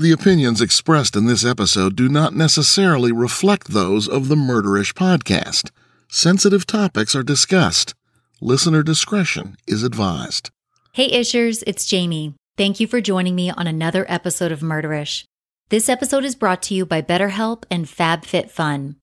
The opinions expressed in this episode do not necessarily reflect those of the Murderish podcast. Sensitive topics are discussed. Listener discretion is advised. Hey, Ishers, it's Jami. Thank you for joining me on another episode of Murderish. This episode is brought to you by BetterHelp and FabFitFun.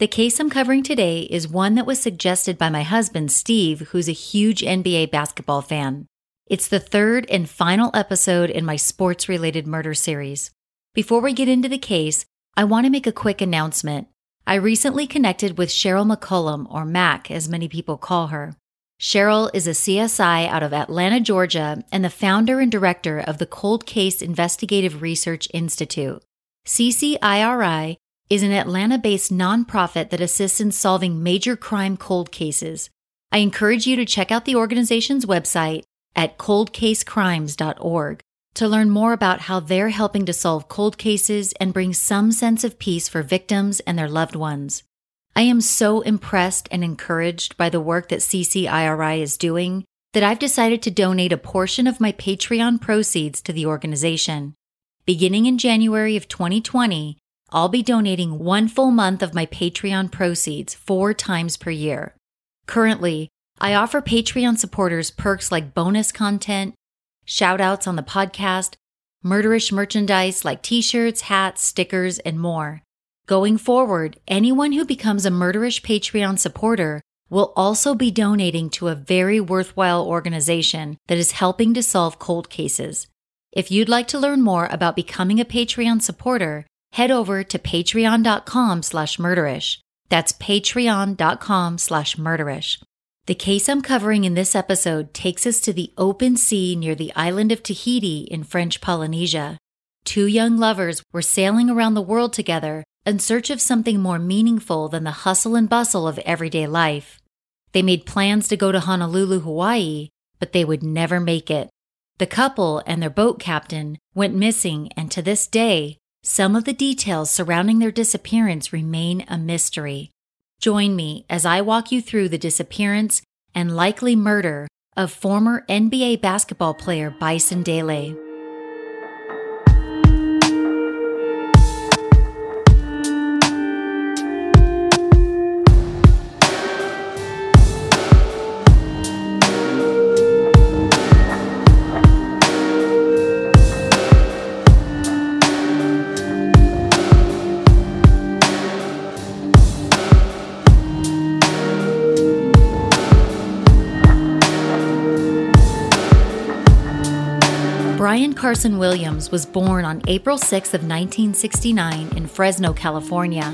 The case I'm covering today is one that was suggested by my husband, Steve, who's a huge NBA basketball fan. It's the third and final episode in my sports related murder series. Before we get into the case, I want to make a quick announcement. I recently connected with Cheryl McCollum, or Mac as many people call her. Cheryl is a CSI out of Atlanta, Georgia, and the founder and director of the Cold Case Investigative Research Institute. CCIRI is an Atlanta based nonprofit that assists in solving major crime cold cases. I encourage you to check out the organization's website at coldcasecrimes.org to learn more about how they're helping to solve cold cases and bring some sense of peace for victims and their loved ones. I am so impressed and encouraged by the work that CCIRI is doing that I've decided to donate a portion of my Patreon proceeds to the organization. Beginning in January of 2020, I'll be donating one full month of my Patreon proceeds four times per year. Currently, I offer Patreon supporters perks like bonus content, shout outs on the podcast, murderish merchandise like t shirts, hats, stickers, and more. Going forward, anyone who becomes a murderish Patreon supporter will also be donating to a very worthwhile organization that is helping to solve cold cases. If you'd like to learn more about becoming a Patreon supporter, head over to patreon.com slash murderish. That's patreon.com slash murderish. The case I'm covering in this episode takes us to the open sea near the island of Tahiti in French Polynesia. Two young lovers were sailing around the world together in search of something more meaningful than the hustle and bustle of everyday life. They made plans to go to Honolulu, Hawaii, but they would never make it. The couple and their boat captain went missing, and to this day, some of the details surrounding their disappearance remain a mystery. Join me as I walk you through the disappearance and likely murder of former NBA basketball player Bison Dele. Carson Williams was born on April 6 of 1969 in Fresno, California.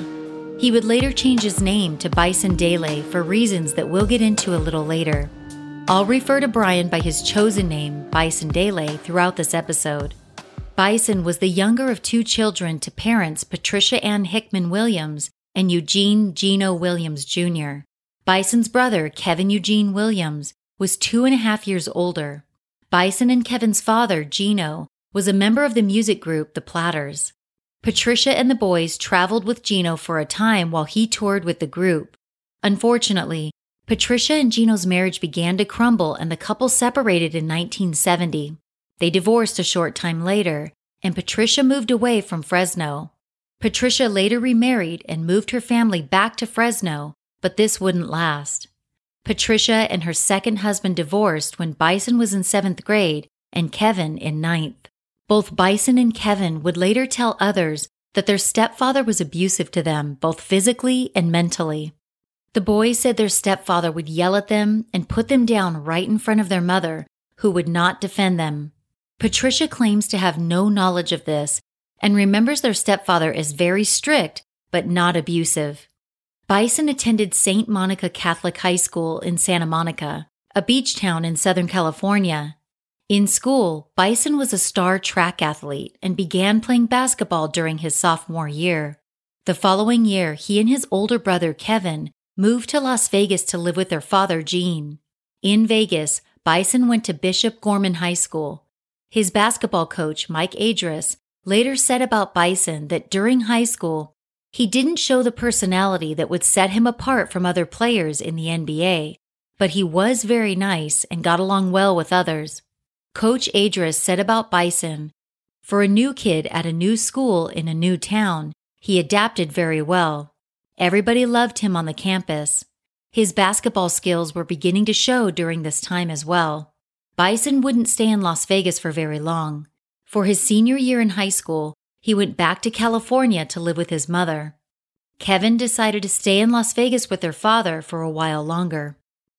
He would later change his name to Bison Dele for reasons that we'll get into a little later. I'll refer to Brian by his chosen name, Bison Dele, throughout this episode. Bison was the younger of two children to parents Patricia Ann Hickman Williams and Eugene Gino Williams Jr. Bison's brother, Kevin Eugene Williams, was two and a half years older. Bison and Kevin's father, Gino, was a member of the music group The Platters. Patricia and the boys traveled with Gino for a time while he toured with the group. Unfortunately, Patricia and Gino's marriage began to crumble and the couple separated in 1970. They divorced a short time later, and Patricia moved away from Fresno. Patricia later remarried and moved her family back to Fresno, but this wouldn't last. Patricia and her second husband divorced when Bison was in seventh grade and Kevin in ninth. Both Bison and Kevin would later tell others that their stepfather was abusive to them, both physically and mentally. The boys said their stepfather would yell at them and put them down right in front of their mother, who would not defend them. Patricia claims to have no knowledge of this and remembers their stepfather as very strict but not abusive. Bison attended St. Monica Catholic High School in Santa Monica, a beach town in Southern California. In school, Bison was a star track athlete and began playing basketball during his sophomore year. The following year, he and his older brother Kevin moved to Las Vegas to live with their father Gene. In Vegas, Bison went to Bishop Gorman High School, his basketball coach, Mike Adris, later said about Bison that during high school, he didn't show the personality that would set him apart from other players in the NBA, but he was very nice and got along well with others. Coach Adris said about Bison, for a new kid at a new school in a new town, he adapted very well. Everybody loved him on the campus. His basketball skills were beginning to show during this time as well. Bison wouldn't stay in Las Vegas for very long. For his senior year in high school, he went back to California to live with his mother. Kevin decided to stay in Las Vegas with their father for a while longer.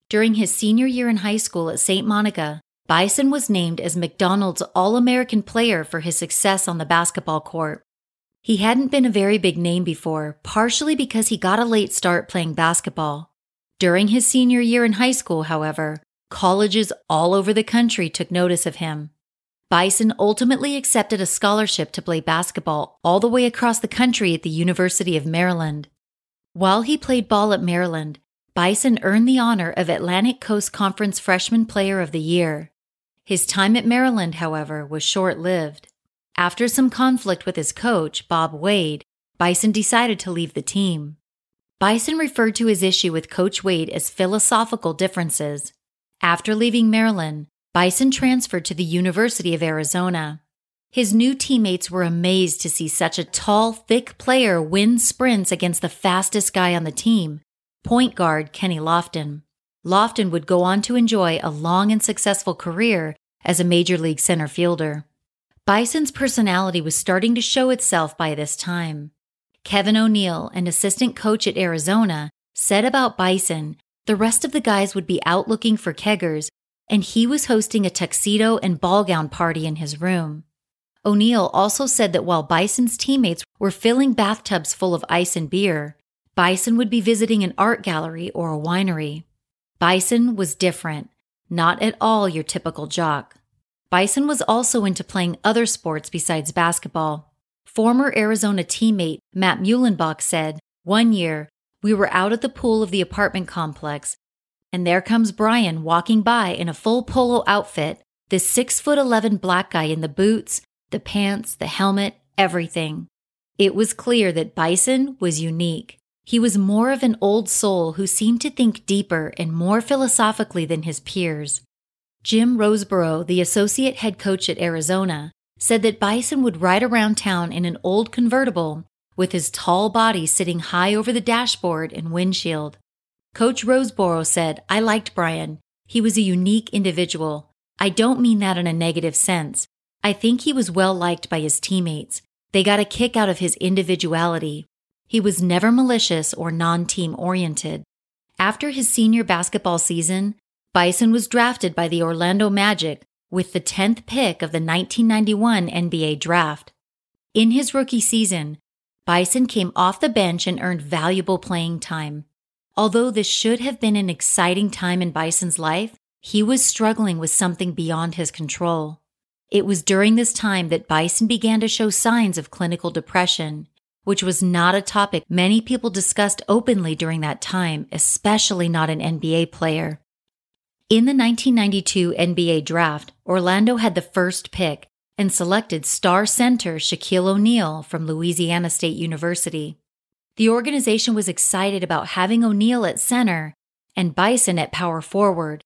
During his senior year in high school at St. Monica, Bison was named as McDonald's All American player for his success on the basketball court. He hadn't been a very big name before, partially because he got a late start playing basketball. During his senior year in high school, however, Colleges all over the country took notice of him. Bison ultimately accepted a scholarship to play basketball all the way across the country at the University of Maryland. While he played ball at Maryland, Bison earned the honor of Atlantic Coast Conference Freshman Player of the Year. His time at Maryland, however, was short lived. After some conflict with his coach, Bob Wade, Bison decided to leave the team. Bison referred to his issue with Coach Wade as philosophical differences. After leaving Maryland, Bison transferred to the University of Arizona. His new teammates were amazed to see such a tall, thick player win sprints against the fastest guy on the team, point guard Kenny Lofton. Lofton would go on to enjoy a long and successful career as a major league center fielder. Bison's personality was starting to show itself by this time. Kevin O'Neill, an assistant coach at Arizona, said about Bison the rest of the guys would be out looking for keggers, and he was hosting a tuxedo and ball gown party in his room. O'Neill also said that while Bison's teammates were filling bathtubs full of ice and beer, Bison would be visiting an art gallery or a winery. Bison was different, not at all your typical jock. Bison was also into playing other sports besides basketball. Former Arizona teammate Matt Muehlebach said, One year, we were out at the pool of the apartment complex, and there comes Brian walking by in a full polo outfit, this six foot eleven black guy in the boots, the pants, the helmet, everything. It was clear that Bison was unique. He was more of an old soul who seemed to think deeper and more philosophically than his peers. Jim Rosborough, the associate head coach at Arizona, said that Bison would ride around town in an old convertible with his tall body sitting high over the dashboard and windshield. Coach Rosborough said, I liked Brian. He was a unique individual. I don't mean that in a negative sense. I think he was well liked by his teammates. They got a kick out of his individuality. He was never malicious or non team oriented. After his senior basketball season, Bison was drafted by the Orlando Magic, with the 10th pick of the 1991 NBA draft. In his rookie season, Bison came off the bench and earned valuable playing time. Although this should have been an exciting time in Bison's life, he was struggling with something beyond his control. It was during this time that Bison began to show signs of clinical depression, which was not a topic many people discussed openly during that time, especially not an NBA player. In the 1992 NBA draft, Orlando had the first pick and selected star center Shaquille O'Neal from Louisiana State University. The organization was excited about having O'Neal at center and Bison at power forward.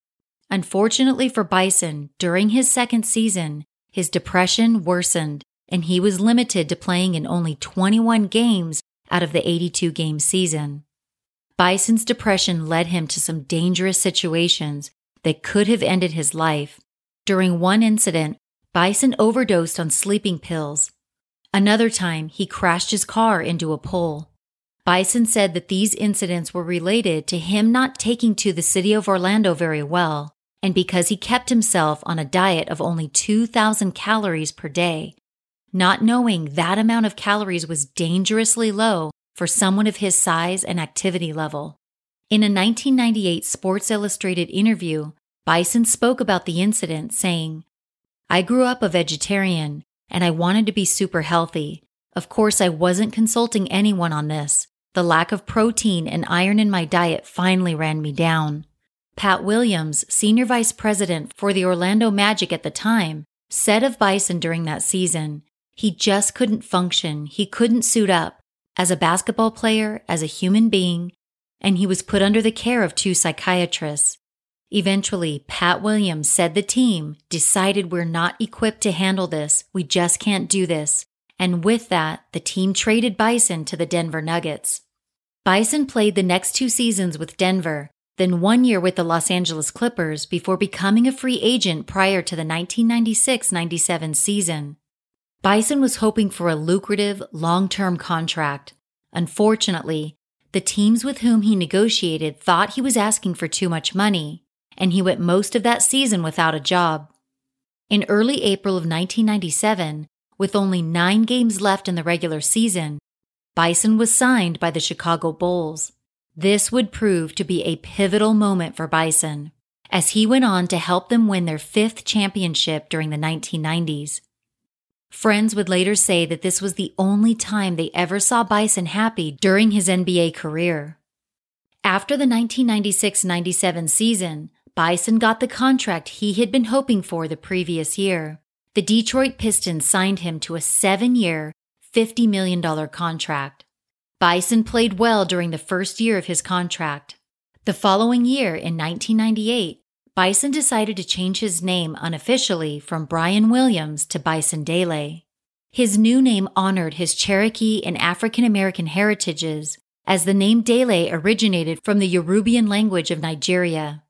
Unfortunately for Bison, during his second season, his depression worsened and he was limited to playing in only 21 games out of the 82 game season. Bison's depression led him to some dangerous situations that could have ended his life. During one incident, Bison overdosed on sleeping pills. Another time, he crashed his car into a pole. Bison said that these incidents were related to him not taking to the city of Orlando very well, and because he kept himself on a diet of only 2,000 calories per day, not knowing that amount of calories was dangerously low for someone of his size and activity level. In a 1998 Sports Illustrated interview, Bison spoke about the incident, saying, I grew up a vegetarian and I wanted to be super healthy. Of course, I wasn't consulting anyone on this. The lack of protein and iron in my diet finally ran me down. Pat Williams, senior vice president for the Orlando Magic at the time, said of Bison during that season, he just couldn't function. He couldn't suit up as a basketball player, as a human being, and he was put under the care of two psychiatrists. Eventually, Pat Williams said the team decided we're not equipped to handle this. We just can't do this. And with that, the team traded Bison to the Denver Nuggets. Bison played the next two seasons with Denver, then one year with the Los Angeles Clippers before becoming a free agent prior to the 1996 97 season. Bison was hoping for a lucrative, long term contract. Unfortunately, the teams with whom he negotiated thought he was asking for too much money, and he went most of that season without a job. In early April of 1997, with only nine games left in the regular season, Bison was signed by the Chicago Bulls. This would prove to be a pivotal moment for Bison, as he went on to help them win their fifth championship during the 1990s. Friends would later say that this was the only time they ever saw Bison happy during his NBA career. After the 1996 97 season, Bison got the contract he had been hoping for the previous year. The Detroit Pistons signed him to a seven year, $50 million contract. Bison played well during the first year of his contract. The following year, in 1998, Bison decided to change his name unofficially from Brian Williams to Bison Dele. His new name honored his Cherokee and African American heritages, as the name Dele originated from the Yorubian language of Nigeria.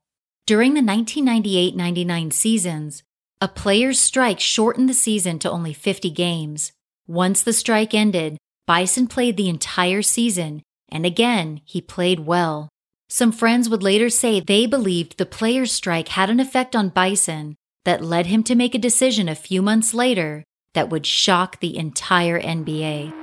During the 1998 99 seasons, a player's strike shortened the season to only 50 games. Once the strike ended, Bison played the entire season, and again, he played well. Some friends would later say they believed the player's strike had an effect on Bison that led him to make a decision a few months later that would shock the entire NBA.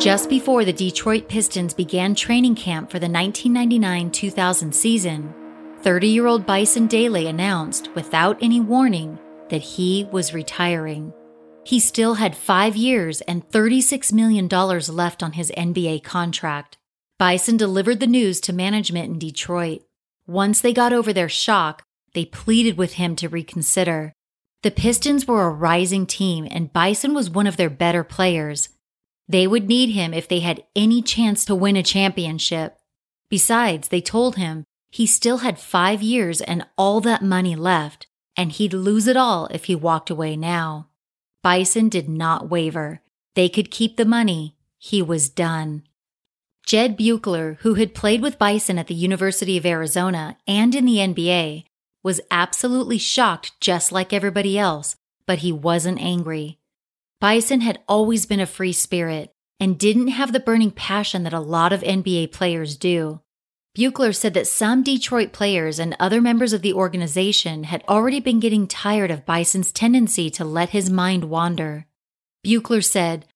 Just before the Detroit Pistons began training camp for the 1999 2000 season, 30 year old Bison Dele announced, without any warning, that he was retiring. He still had five years and $36 million left on his NBA contract. Bison delivered the news to management in Detroit. Once they got over their shock, they pleaded with him to reconsider. The Pistons were a rising team, and Bison was one of their better players. They would need him if they had any chance to win a championship. Besides, they told him he still had five years and all that money left, and he'd lose it all if he walked away now. Bison did not waver. They could keep the money. He was done. Jud Buechler, who had played with Bison at the University of Arizona and in the NBA, was absolutely shocked just like everybody else, but he wasn't angry. Bison had always been a free spirit. and didn't have the burning passion that a lot of NBA players do. Buechler said that some Detroit players and other members of the organization had already been getting tired of Bison's tendency to let his mind wander. Buechler said,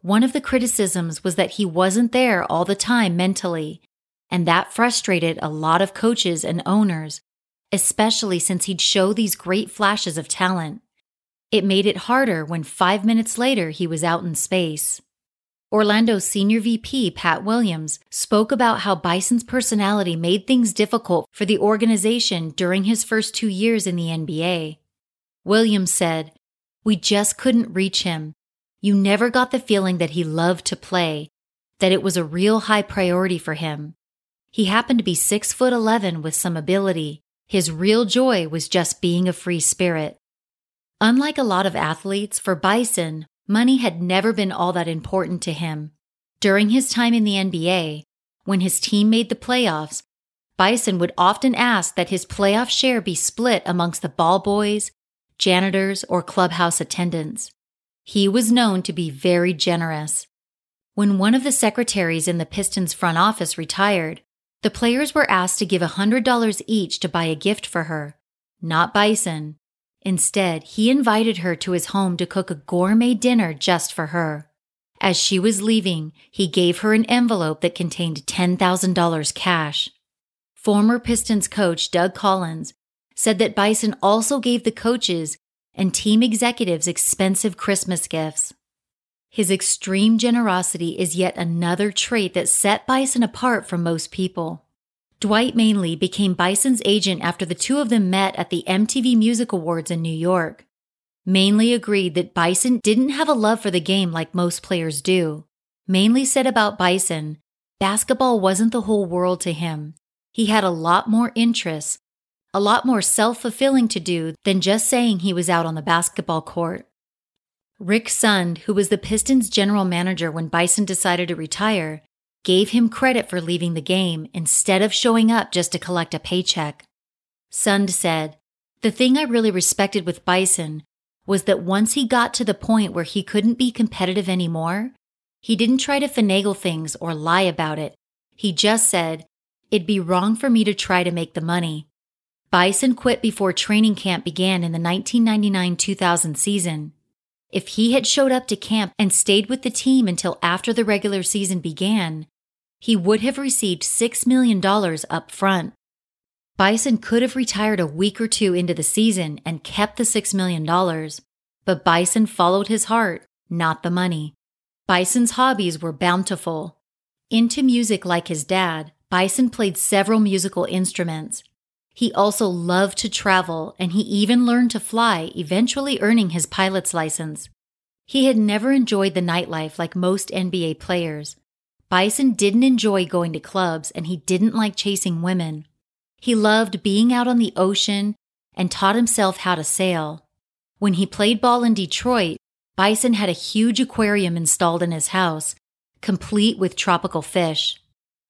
One of the criticisms was that he wasn't there all the time mentally, and that frustrated a lot of coaches and owners, especially since he'd show these great flashes of talent. It made it harder when five minutes later he was out in space. Orlando's senior VP, Pat Williams, spoke about how Bison's personality made things difficult for the organization during his first two years in the NBA. Williams said, We just couldn't reach him. You never got the feeling that he loved to play, that it was a real high priority for him. He happened to be six foot eleven with some ability. His real joy was just being a free spirit. Unlike a lot of athletes, for Bison, money had never been all that important to him. During his time in the NBA, when his team made the playoffs, Bison would often ask that his playoff share be split amongst the ball boys, janitors, or clubhouse attendants. He was known to be very generous. When one of the secretaries in the Pistons front office retired, the players were asked to give $100 each to buy a gift for her, not Bison. Instead, he invited her to his home to cook a gourmet dinner just for her. As she was leaving, he gave her an envelope that contained $10,000 cash. Former Pistons coach Doug Collins said that Bison also gave the coaches and team executives expensive Christmas gifts. His extreme generosity is yet another trait that set Bison apart from most people. Dwight Manley became Bison's agent after the two of them met at the MTV Music Awards in New York. Manley agreed that Bison didn't have a love for the game like most players do. Manley said about Bison, basketball wasn't the whole world to him. He had a lot more interests, a lot more self fulfilling to do than just saying he was out on the basketball court. Rick Sund, who was the Pistons general manager when Bison decided to retire, gave him credit for leaving the game instead of showing up just to collect a paycheck. Sund said, The thing I really respected with Bison was that once he got to the point where he couldn't be competitive anymore, he didn't try to finagle things or lie about it. He just said, It'd be wrong for me to try to make the money. Bison quit before training camp began in the 1999 2000 season. If he had showed up to camp and stayed with the team until after the regular season began, he would have received $6 million up front. Bison could have retired a week or two into the season and kept the $6 million, but Bison followed his heart, not the money. Bison's hobbies were bountiful. Into music like his dad, Bison played several musical instruments. He also loved to travel and he even learned to fly, eventually earning his pilot's license. He had never enjoyed the nightlife like most NBA players. Bison didn't enjoy going to clubs and he didn't like chasing women. He loved being out on the ocean and taught himself how to sail. When he played ball in Detroit, Bison had a huge aquarium installed in his house, complete with tropical fish.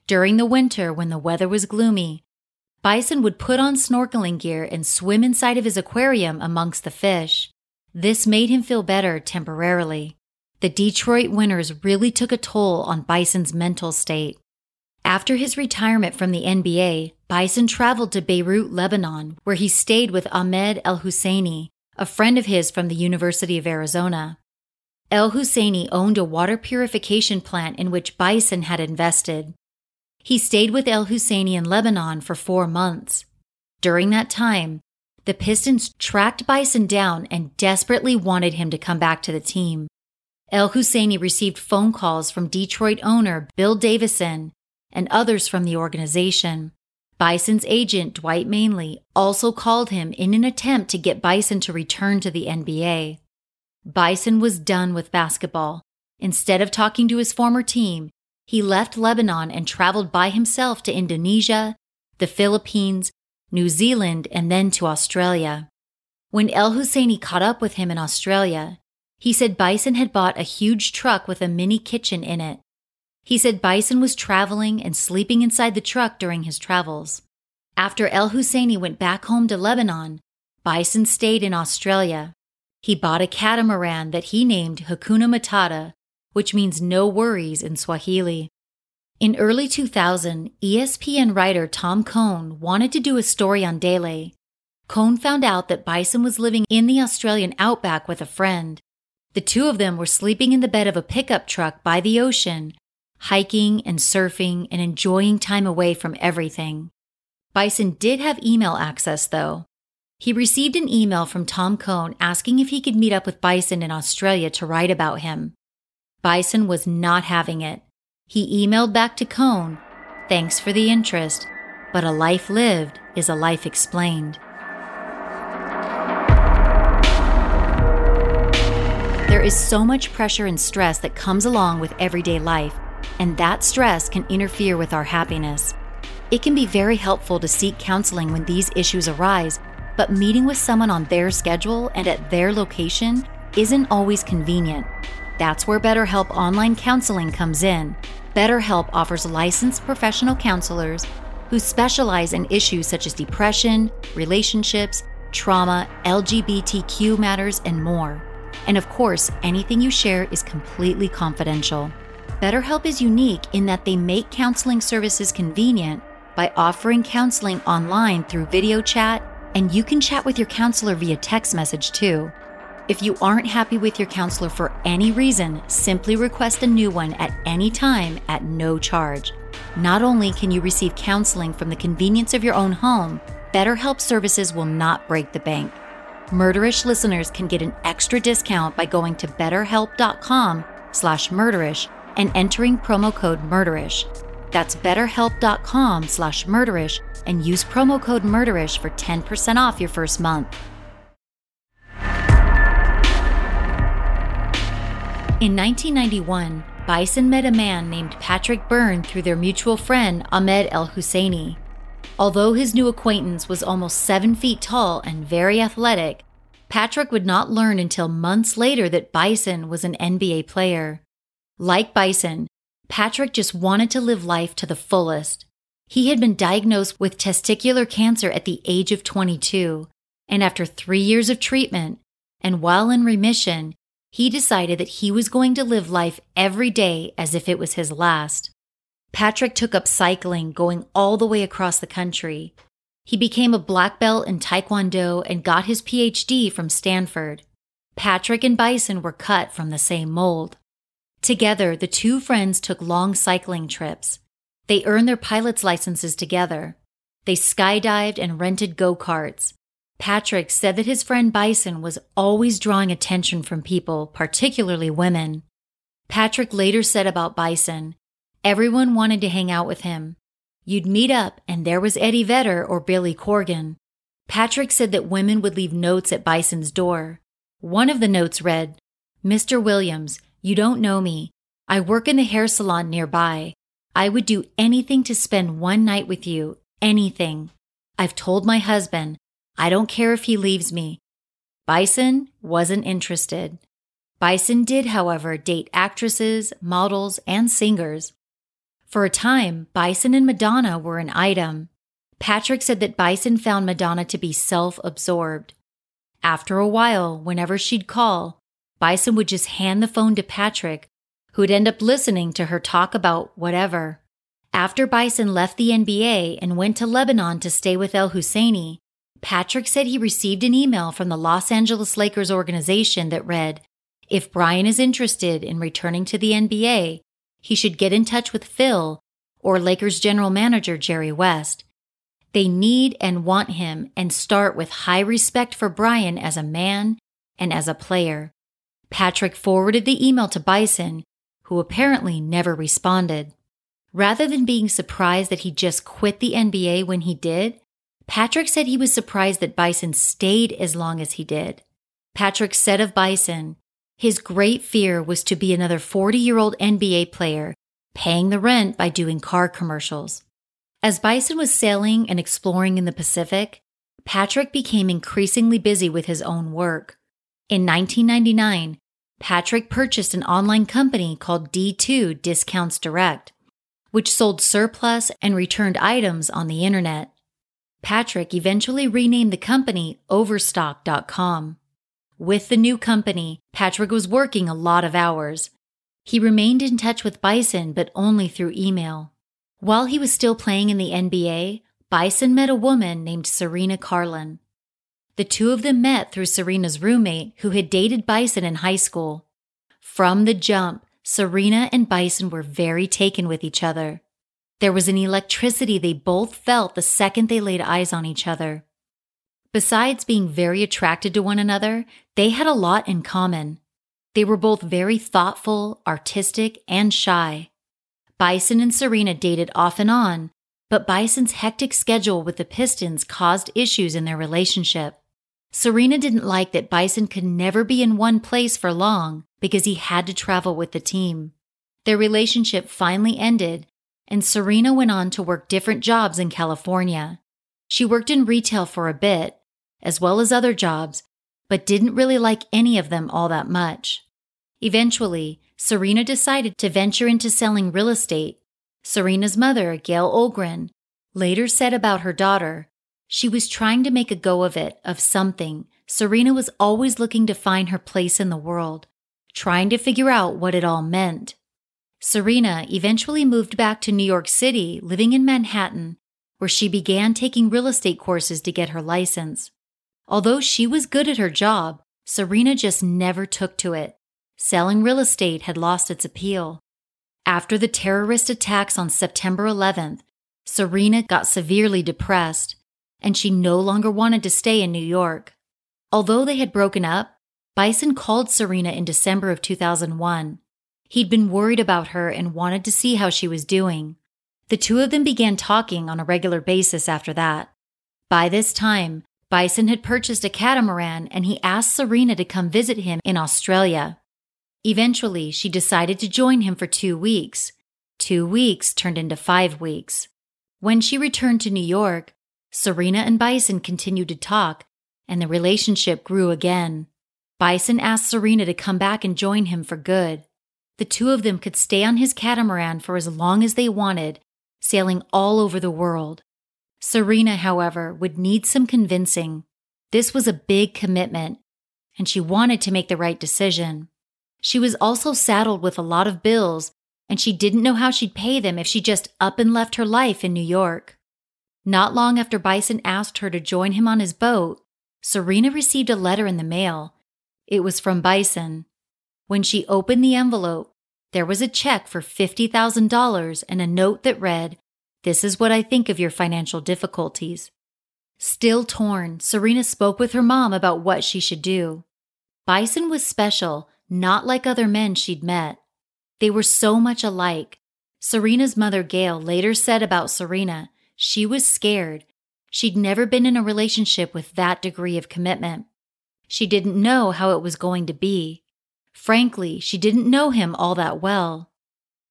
During the winter, when the weather was gloomy, Bison would put on snorkeling gear and swim inside of his aquarium amongst the fish. This made him feel better temporarily. The Detroit winters really took a toll on Bison's mental state. After his retirement from the NBA, Bison traveled to Beirut, Lebanon, where he stayed with Ahmed El Husseini, a friend of his from the University of Arizona. El Husseini owned a water purification plant in which Bison had invested. He stayed with El Husseini in Lebanon for four months. During that time, the Pistons tracked Bison down and desperately wanted him to come back to the team. El Husseini received phone calls from Detroit owner Bill Davidson and others from the organization. Bison's agent, Dwight Manley, also called him in an attempt to get Bison to return to the NBA. Bison was done with basketball. Instead of talking to his former team, he left Lebanon and traveled by himself to Indonesia, the Philippines, New Zealand, and then to Australia. When El Husseini caught up with him in Australia, he said Bison had bought a huge truck with a mini kitchen in it. He said Bison was traveling and sleeping inside the truck during his travels. After El Husseini went back home to Lebanon, Bison stayed in Australia. He bought a catamaran that he named Hakuna Matata which means no worries in Swahili. In early 2000, ESPN writer Tom Cohn wanted to do a story on Dele. Cohn found out that Bison was living in the Australian outback with a friend. The two of them were sleeping in the bed of a pickup truck by the ocean, hiking and surfing and enjoying time away from everything. Bison did have email access, though. He received an email from Tom Cohn asking if he could meet up with Bison in Australia to write about him. Bison was not having it. He emailed back to Cohn, Thanks for the interest, but a life lived is a life explained. Is so much pressure and stress that comes along with everyday life, and that stress can interfere with our happiness. It can be very helpful to seek counseling when these issues arise, but meeting with someone on their schedule and at their location isn't always convenient. That's where BetterHelp Online Counseling comes in. BetterHelp offers licensed professional counselors who specialize in issues such as depression, relationships, trauma, LGBTQ matters, and more. And of course, anything you share is completely confidential. BetterHelp is unique in that they make counseling services convenient by offering counseling online through video chat, and you can chat with your counselor via text message too. If you aren't happy with your counselor for any reason, simply request a new one at any time at no charge. Not only can you receive counseling from the convenience of your own home, BetterHelp services will not break the bank. Murderish listeners can get an extra discount by going to betterhelp.com slash murderish and entering promo code murderish. That's betterhelp.com slash murderish and use promo code murderish for 10% off your first month. In 1991, Bison met a man named Patrick Byrne through their mutual friend Ahmed El Husseini. Although his new acquaintance was almost seven feet tall and very athletic, Patrick would not learn until months later that Bison was an NBA player. Like Bison, Patrick just wanted to live life to the fullest. He had been diagnosed with testicular cancer at the age of 22, and after three years of treatment, and while in remission, he decided that he was going to live life every day as if it was his last. Patrick took up cycling, going all the way across the country. He became a black belt in Taekwondo and got his PhD from Stanford. Patrick and Bison were cut from the same mold. Together, the two friends took long cycling trips. They earned their pilot's licenses together. They skydived and rented go karts. Patrick said that his friend Bison was always drawing attention from people, particularly women. Patrick later said about Bison, everyone wanted to hang out with him. You'd meet up, and there was Eddie Vedder or Billy Corgan. Patrick said that women would leave notes at Bison's door. One of the notes read, Mr. Williams, you don't know me. I work in the hair salon nearby. I would do anything to spend one night with you, anything. I've told my husband, I don't care if he leaves me. Bison wasn't interested. Bison did, however, date actresses, models, and singers. For a time, Bison and Madonna were an item. Patrick said that Bison found Madonna to be self absorbed. After a while, whenever she'd call, Bison would just hand the phone to Patrick, who would end up listening to her talk about whatever. After Bison left the NBA and went to Lebanon to stay with El Husseini, Patrick said he received an email from the Los Angeles Lakers organization that read If Brian is interested in returning to the NBA, he should get in touch with Phil or Lakers general manager Jerry West. They need and want him and start with high respect for Brian as a man and as a player. Patrick forwarded the email to Bison, who apparently never responded. Rather than being surprised that he just quit the NBA when he did, Patrick said he was surprised that Bison stayed as long as he did. Patrick said of Bison, his great fear was to be another 40 year old NBA player paying the rent by doing car commercials. As Bison was sailing and exploring in the Pacific, Patrick became increasingly busy with his own work. In 1999, Patrick purchased an online company called D2 Discounts Direct, which sold surplus and returned items on the internet. Patrick eventually renamed the company Overstock.com. With the new company, Patrick was working a lot of hours. He remained in touch with Bison, but only through email. While he was still playing in the NBA, Bison met a woman named Serena Karlan. The two of them met through Serena's roommate, who had dated Bison in high school. From the jump, Serena and Bison were very taken with each other. There was an electricity they both felt the second they laid eyes on each other. Besides being very attracted to one another, they had a lot in common. They were both very thoughtful, artistic, and shy. Bison and Serena dated off and on, but Bison's hectic schedule with the Pistons caused issues in their relationship. Serena didn't like that Bison could never be in one place for long because he had to travel with the team. Their relationship finally ended, and Serena went on to work different jobs in California. She worked in retail for a bit, as well as other jobs, but didn't really like any of them all that much. Eventually, Serena decided to venture into selling real estate. Serena's mother, Gail Olgren, later said about her daughter, she was trying to make a go of it, of something. Serena was always looking to find her place in the world, trying to figure out what it all meant. Serena eventually moved back to New York City, living in Manhattan, where she began taking real estate courses to get her license. Although she was good at her job, Serena just never took to it. Selling real estate had lost its appeal. After the terrorist attacks on September 11th, Serena got severely depressed and she no longer wanted to stay in New York. Although they had broken up, Bison called Serena in December of 2001. He'd been worried about her and wanted to see how she was doing. The two of them began talking on a regular basis after that. By this time, Bison had purchased a catamaran and he asked Serena to come visit him in Australia. Eventually, she decided to join him for two weeks. Two weeks turned into five weeks. When she returned to New York, Serena and Bison continued to talk, and the relationship grew again. Bison asked Serena to come back and join him for good. The two of them could stay on his catamaran for as long as they wanted, sailing all over the world. Serena, however, would need some convincing. This was a big commitment, and she wanted to make the right decision. She was also saddled with a lot of bills, and she didn't know how she'd pay them if she just up and left her life in New York. Not long after Bison asked her to join him on his boat, Serena received a letter in the mail. It was from Bison. When she opened the envelope, there was a check for $50,000 and a note that read, This is what I think of your financial difficulties. Still torn, Serena spoke with her mom about what she should do. Bison was special, not like other men she'd met. They were so much alike. Serena's mother, Gail, later said about Serena, she was scared. She'd never been in a relationship with that degree of commitment. She didn't know how it was going to be. Frankly, she didn't know him all that well.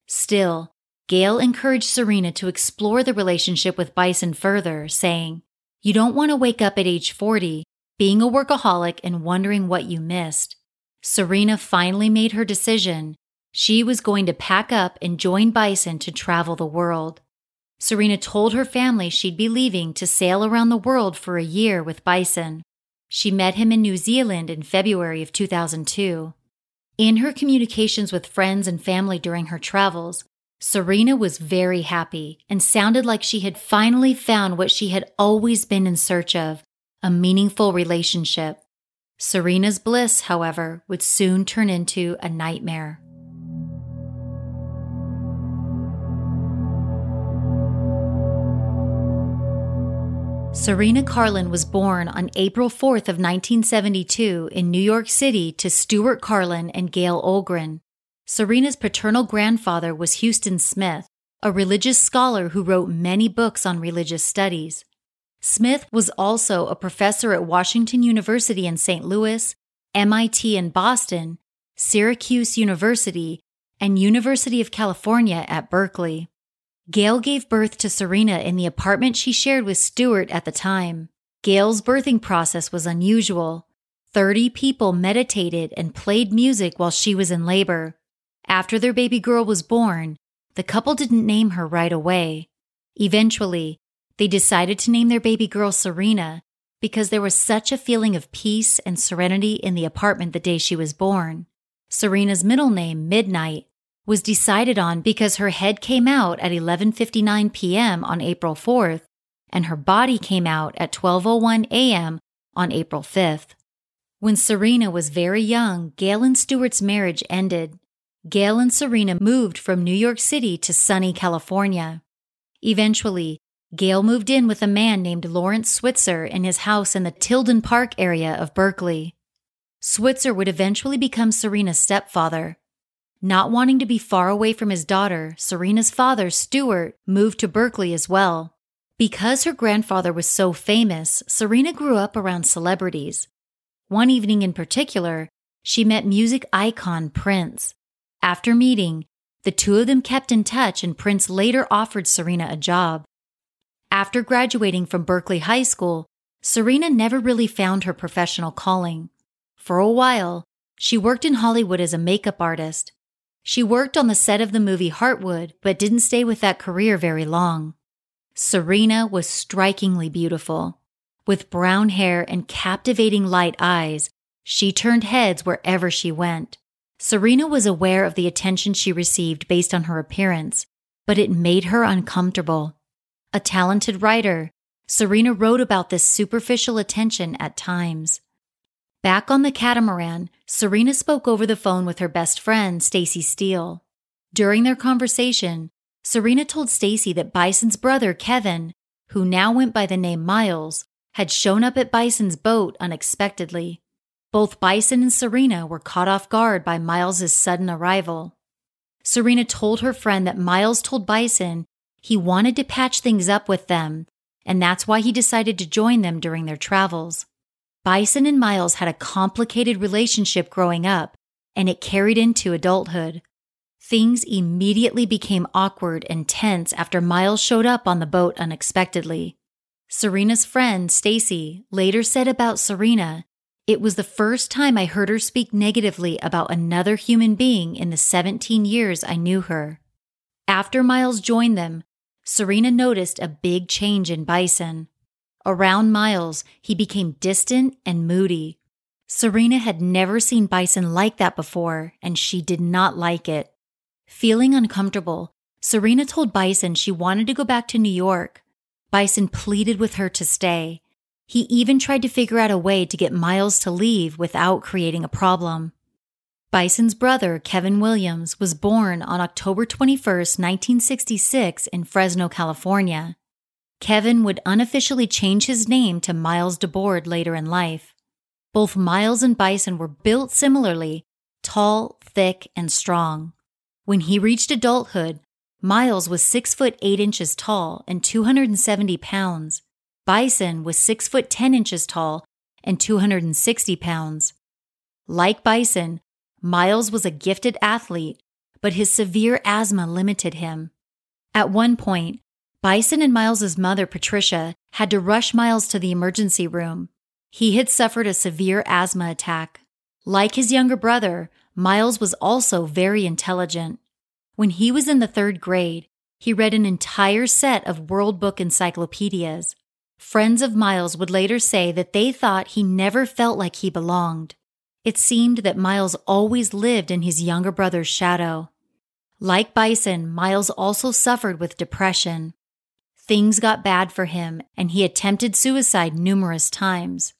Still, Gail encouraged Serena to explore the relationship with Bison further, saying, You don't want to wake up at age 40 being a workaholic and wondering what you missed. Serena finally made her decision. She was going to pack up and join Bison to travel the world. Serena told her family she'd be leaving to sail around the world for a year with Bison. She met him in New Zealand in February of 2002. In her communications with friends and family during her travels, Serena was very happy and sounded like she had finally found what she had always been in search of a meaningful relationship. Serena's bliss, however, would soon turn into a nightmare. Serena Karlan was born on April 4th of 1972 in New York City to Stuart Karlan and Gail Olgren. Serena's paternal grandfather was Huston Smith, a religious scholar who wrote many books on religious studies. Smith was also a professor at Washington University in St. Louis, MIT in Boston, Syracuse University, and University of California at Berkeley. Gail gave birth to Serena in the apartment she shared with Stuart at the time. Gail's birthing process was unusual. 30 people meditated and played music while she was in labor. After their baby girl was born, the couple didn't name her right away. Eventually, they decided to name their baby girl Serena because there was such a feeling of peace and serenity in the apartment the day she was born. Serena's middle name, Midnight, was decided on because her head came out at 11:59 p.m. on April 4th and her body came out at 12:01 a.m. on April 5th. When Serena was very young, Gail and Stuart's marriage ended. Gail and Serena moved from New York City to sunny California. Eventually, Gail moved in with a man named Lawrence Switzer in his house in the Tilden Park area of Berkeley. Switzer would eventually become Serena's stepfather. Not wanting to be far away from his daughter, Serena's father, Stuart, moved to Berkeley as well. Because her grandfather was so famous, Serena grew up around celebrities. One evening in particular, she met music icon Prince. After meeting, the two of them kept in touch, and Prince later offered Serena a job. After graduating from Berkeley High School, Serena never really found her professional calling. For a while, she worked in Hollywood as a makeup artist. She worked on the set of the movie Heartwood, but didn't stay with that career very long. Serena was strikingly beautiful. With brown hair and captivating light eyes, she turned heads wherever she went. Serena was aware of the attention she received based on her appearance, but it made her uncomfortable. A talented writer, Serena wrote about this superficial attention at times. Back on the catamaran, Serena spoke over the phone with her best friend, Stacy Steele. During their conversation, Serena told Stacy that Bison's brother, Kevin, who now went by the name Miles, had shown up at Bison's boat unexpectedly. Both Bison and Serena were caught off guard by Miles's sudden arrival. Serena told her friend that Miles told Bison he wanted to patch things up with them, and that's why he decided to join them during their travels. Bison and Miles had a complicated relationship growing up, and it carried into adulthood. Things immediately became awkward and tense after Miles showed up on the boat unexpectedly. Serena's friend, Stacy, later said about Serena it was the first time I heard her speak negatively about another human being in the 17 years I knew her. After Miles joined them, Serena noticed a big change in Bison. Around Miles, he became distant and moody. Serena had never seen Bison like that before, and she did not like it. Feeling uncomfortable, Serena told Bison she wanted to go back to New York. Bison pleaded with her to stay, he even tried to figure out a way to get Miles to leave without creating a problem. Bison's brother, Kevin Williams, was born on October 21, 1966, in Fresno, California. Kevin would unofficially change his name to Miles Dabord later in life. Both Miles and Bison were built similarly tall, thick, and strong. When he reached adulthood, Miles was 6 foot 8 inches tall and 270 pounds. Bison was 6 foot 10 inches tall and 260 pounds. Like Bison, Miles was a gifted athlete, but his severe asthma limited him. At one point, Bison and Miles's mother, Patricia, had to rush Miles to the emergency room. He had suffered a severe asthma attack. Like his younger brother, Miles was also very intelligent. When he was in the third grade, he read an entire set of World Book encyclopedias. Friends of Miles would later say that they thought he never felt like he belonged. It seemed that Miles always lived in his younger brother's shadow. Like Bison, Miles also suffered with depression. Things got bad for him, and he attempted suicide numerous times.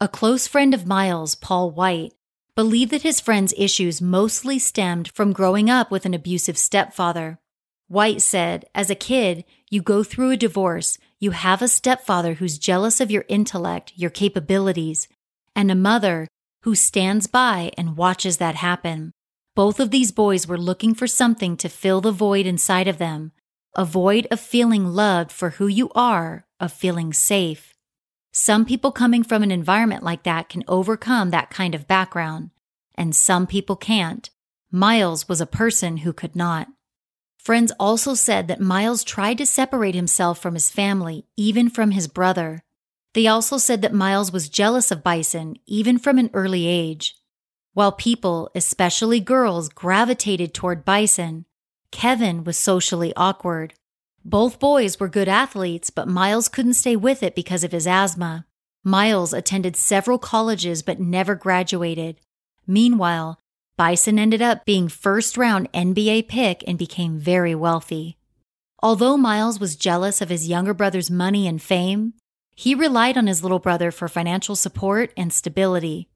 A close friend of Miles, Paul White, believed that his friend's issues mostly stemmed from growing up with an abusive stepfather. White said, As a kid, you go through a divorce, you have a stepfather who's jealous of your intellect, your capabilities, and a mother who stands by and watches that happen. Both of these boys were looking for something to fill the void inside of them a void of feeling loved for who you are, of feeling safe. Some people coming from an environment like that can overcome that kind of background, and some people can't. Miles was a person who could not. Friends also said that Miles tried to separate himself from his family, even from his brother. They also said that Miles was jealous of Bison, even from an early age. While people, especially girls, gravitated toward Bison, Kevin was socially awkward. Both boys were good athletes, but Miles couldn't stay with it because of his asthma. Miles attended several colleges but never graduated. Meanwhile, Bison ended up being first round NBA pick and became very wealthy. Although Miles was jealous of his younger brother's money and fame, he relied on his little brother for financial support and stability.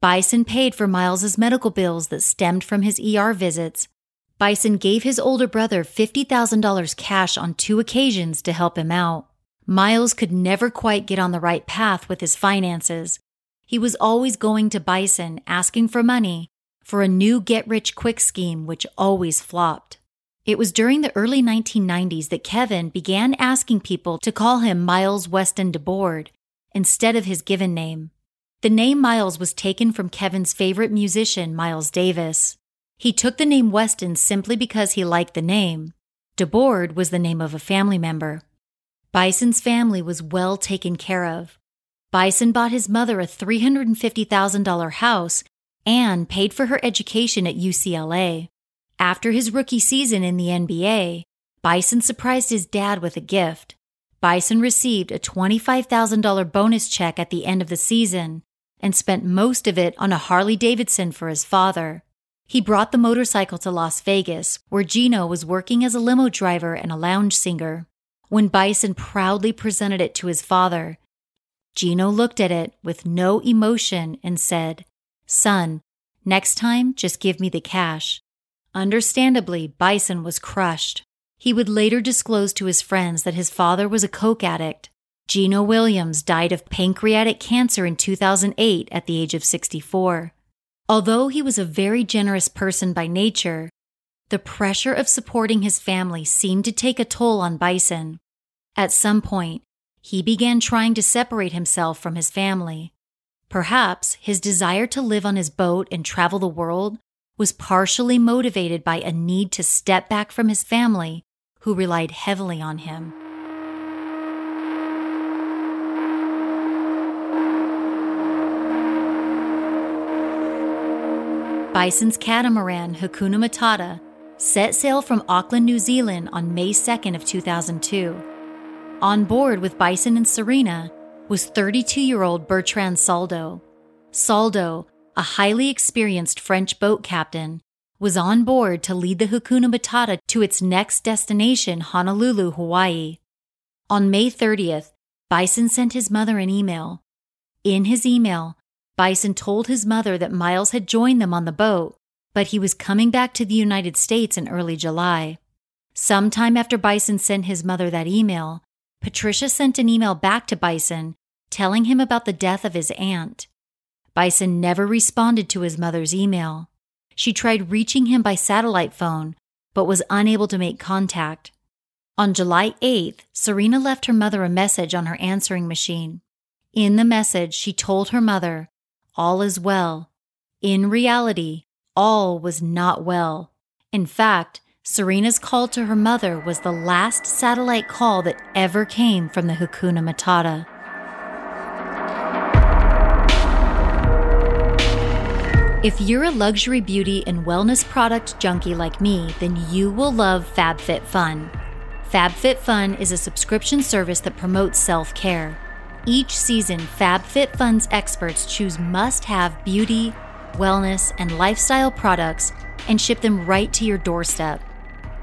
Bison paid for Miles's medical bills that stemmed from his ER visits. Bison gave his older brother $50,000 cash on two occasions to help him out. Miles could never quite get on the right path with his finances. He was always going to Bison asking for money for a new get rich quick scheme, which always flopped. It was during the early 1990s that Kevin began asking people to call him Miles Weston Dabord instead of his given name. The name Miles was taken from Kevin's favorite musician, Miles Davis. He took the name Weston simply because he liked the name. Dabord was the name of a family member. Bison's family was well taken care of. Bison bought his mother a $350,000 house and paid for her education at UCLA. After his rookie season in the NBA, Bison surprised his dad with a gift. Bison received a $25,000 bonus check at the end of the season and spent most of it on a Harley Davidson for his father. He brought the motorcycle to Las Vegas, where Gino was working as a limo driver and a lounge singer. When Bison proudly presented it to his father, Gino looked at it with no emotion and said, Son, next time just give me the cash. Understandably, Bison was crushed. He would later disclose to his friends that his father was a coke addict. Gino Williams died of pancreatic cancer in 2008 at the age of 64. Although he was a very generous person by nature, the pressure of supporting his family seemed to take a toll on Bison. At some point, he began trying to separate himself from his family. Perhaps his desire to live on his boat and travel the world was partially motivated by a need to step back from his family, who relied heavily on him. Bison's catamaran Hakuna Matata set sail from Auckland, New Zealand on May 2nd of 2002. On board with Bison and Serena was 32-year-old Bertrand Saldo. Saldo a highly experienced French boat captain, was on board to lead the Hakuna Matata to its next destination, Honolulu, Hawaii. On May 30th, Bison sent his mother an email. In his email, Bison told his mother that Miles had joined them on the boat, but he was coming back to the United States in early July. Sometime after Bison sent his mother that email, Patricia sent an email back to Bison telling him about the death of his aunt. Bison never responded to his mother's email. She tried reaching him by satellite phone, but was unable to make contact. On July 8th, Serena left her mother a message on her answering machine. In the message, she told her mother, All is well. In reality, all was not well. In fact, Serena's call to her mother was the last satellite call that ever came from the Hakuna Matata. If you're a luxury beauty and wellness product junkie like me, then you will love FabFitFun. FabFitFun is a subscription service that promotes self care. Each season, FabFitFun's experts choose must have beauty, wellness, and lifestyle products and ship them right to your doorstep.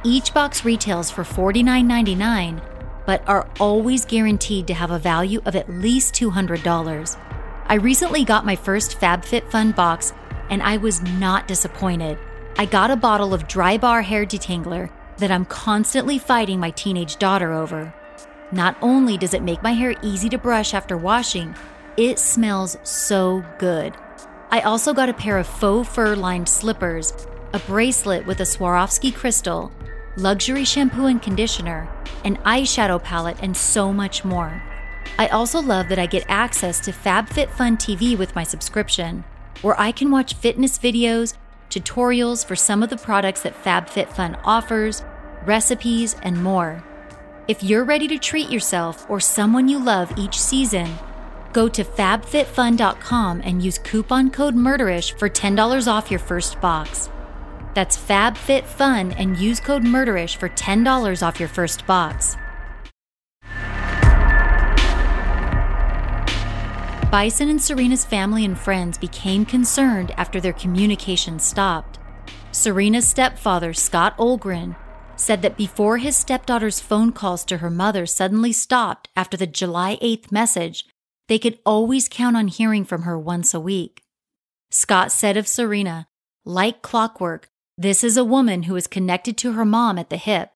Each box retails for $49.99, but are always guaranteed to have a value of at least $200. I recently got my first FabFitFun box and I was not disappointed. I got a bottle of Drybar hair detangler that I'm constantly fighting my teenage daughter over. Not only does it make my hair easy to brush after washing, it smells so good. I also got a pair of faux fur lined slippers, a bracelet with a Swarovski crystal, luxury shampoo and conditioner, an eyeshadow palette, and so much more. I also love that I get access to FabFitFun TV with my subscription where I can watch fitness videos, tutorials for some of the products that FabFitFun offers, recipes, and more. If you're ready to treat yourself or someone you love each season, go to fabfitfun.com and use coupon code MURDERISH for $10 off your first box. That's FabFitFun and use code MURDERISH for $10 off your first box. Bison and Serena's family and friends became concerned after their communication stopped. Serena's stepfather, Scott Olgren, said that before his stepdaughter's phone calls to her mother suddenly stopped after the July 8th message, they could always count on hearing from her once a week. Scott said of Serena, like clockwork, this is a woman who is connected to her mom at the hip.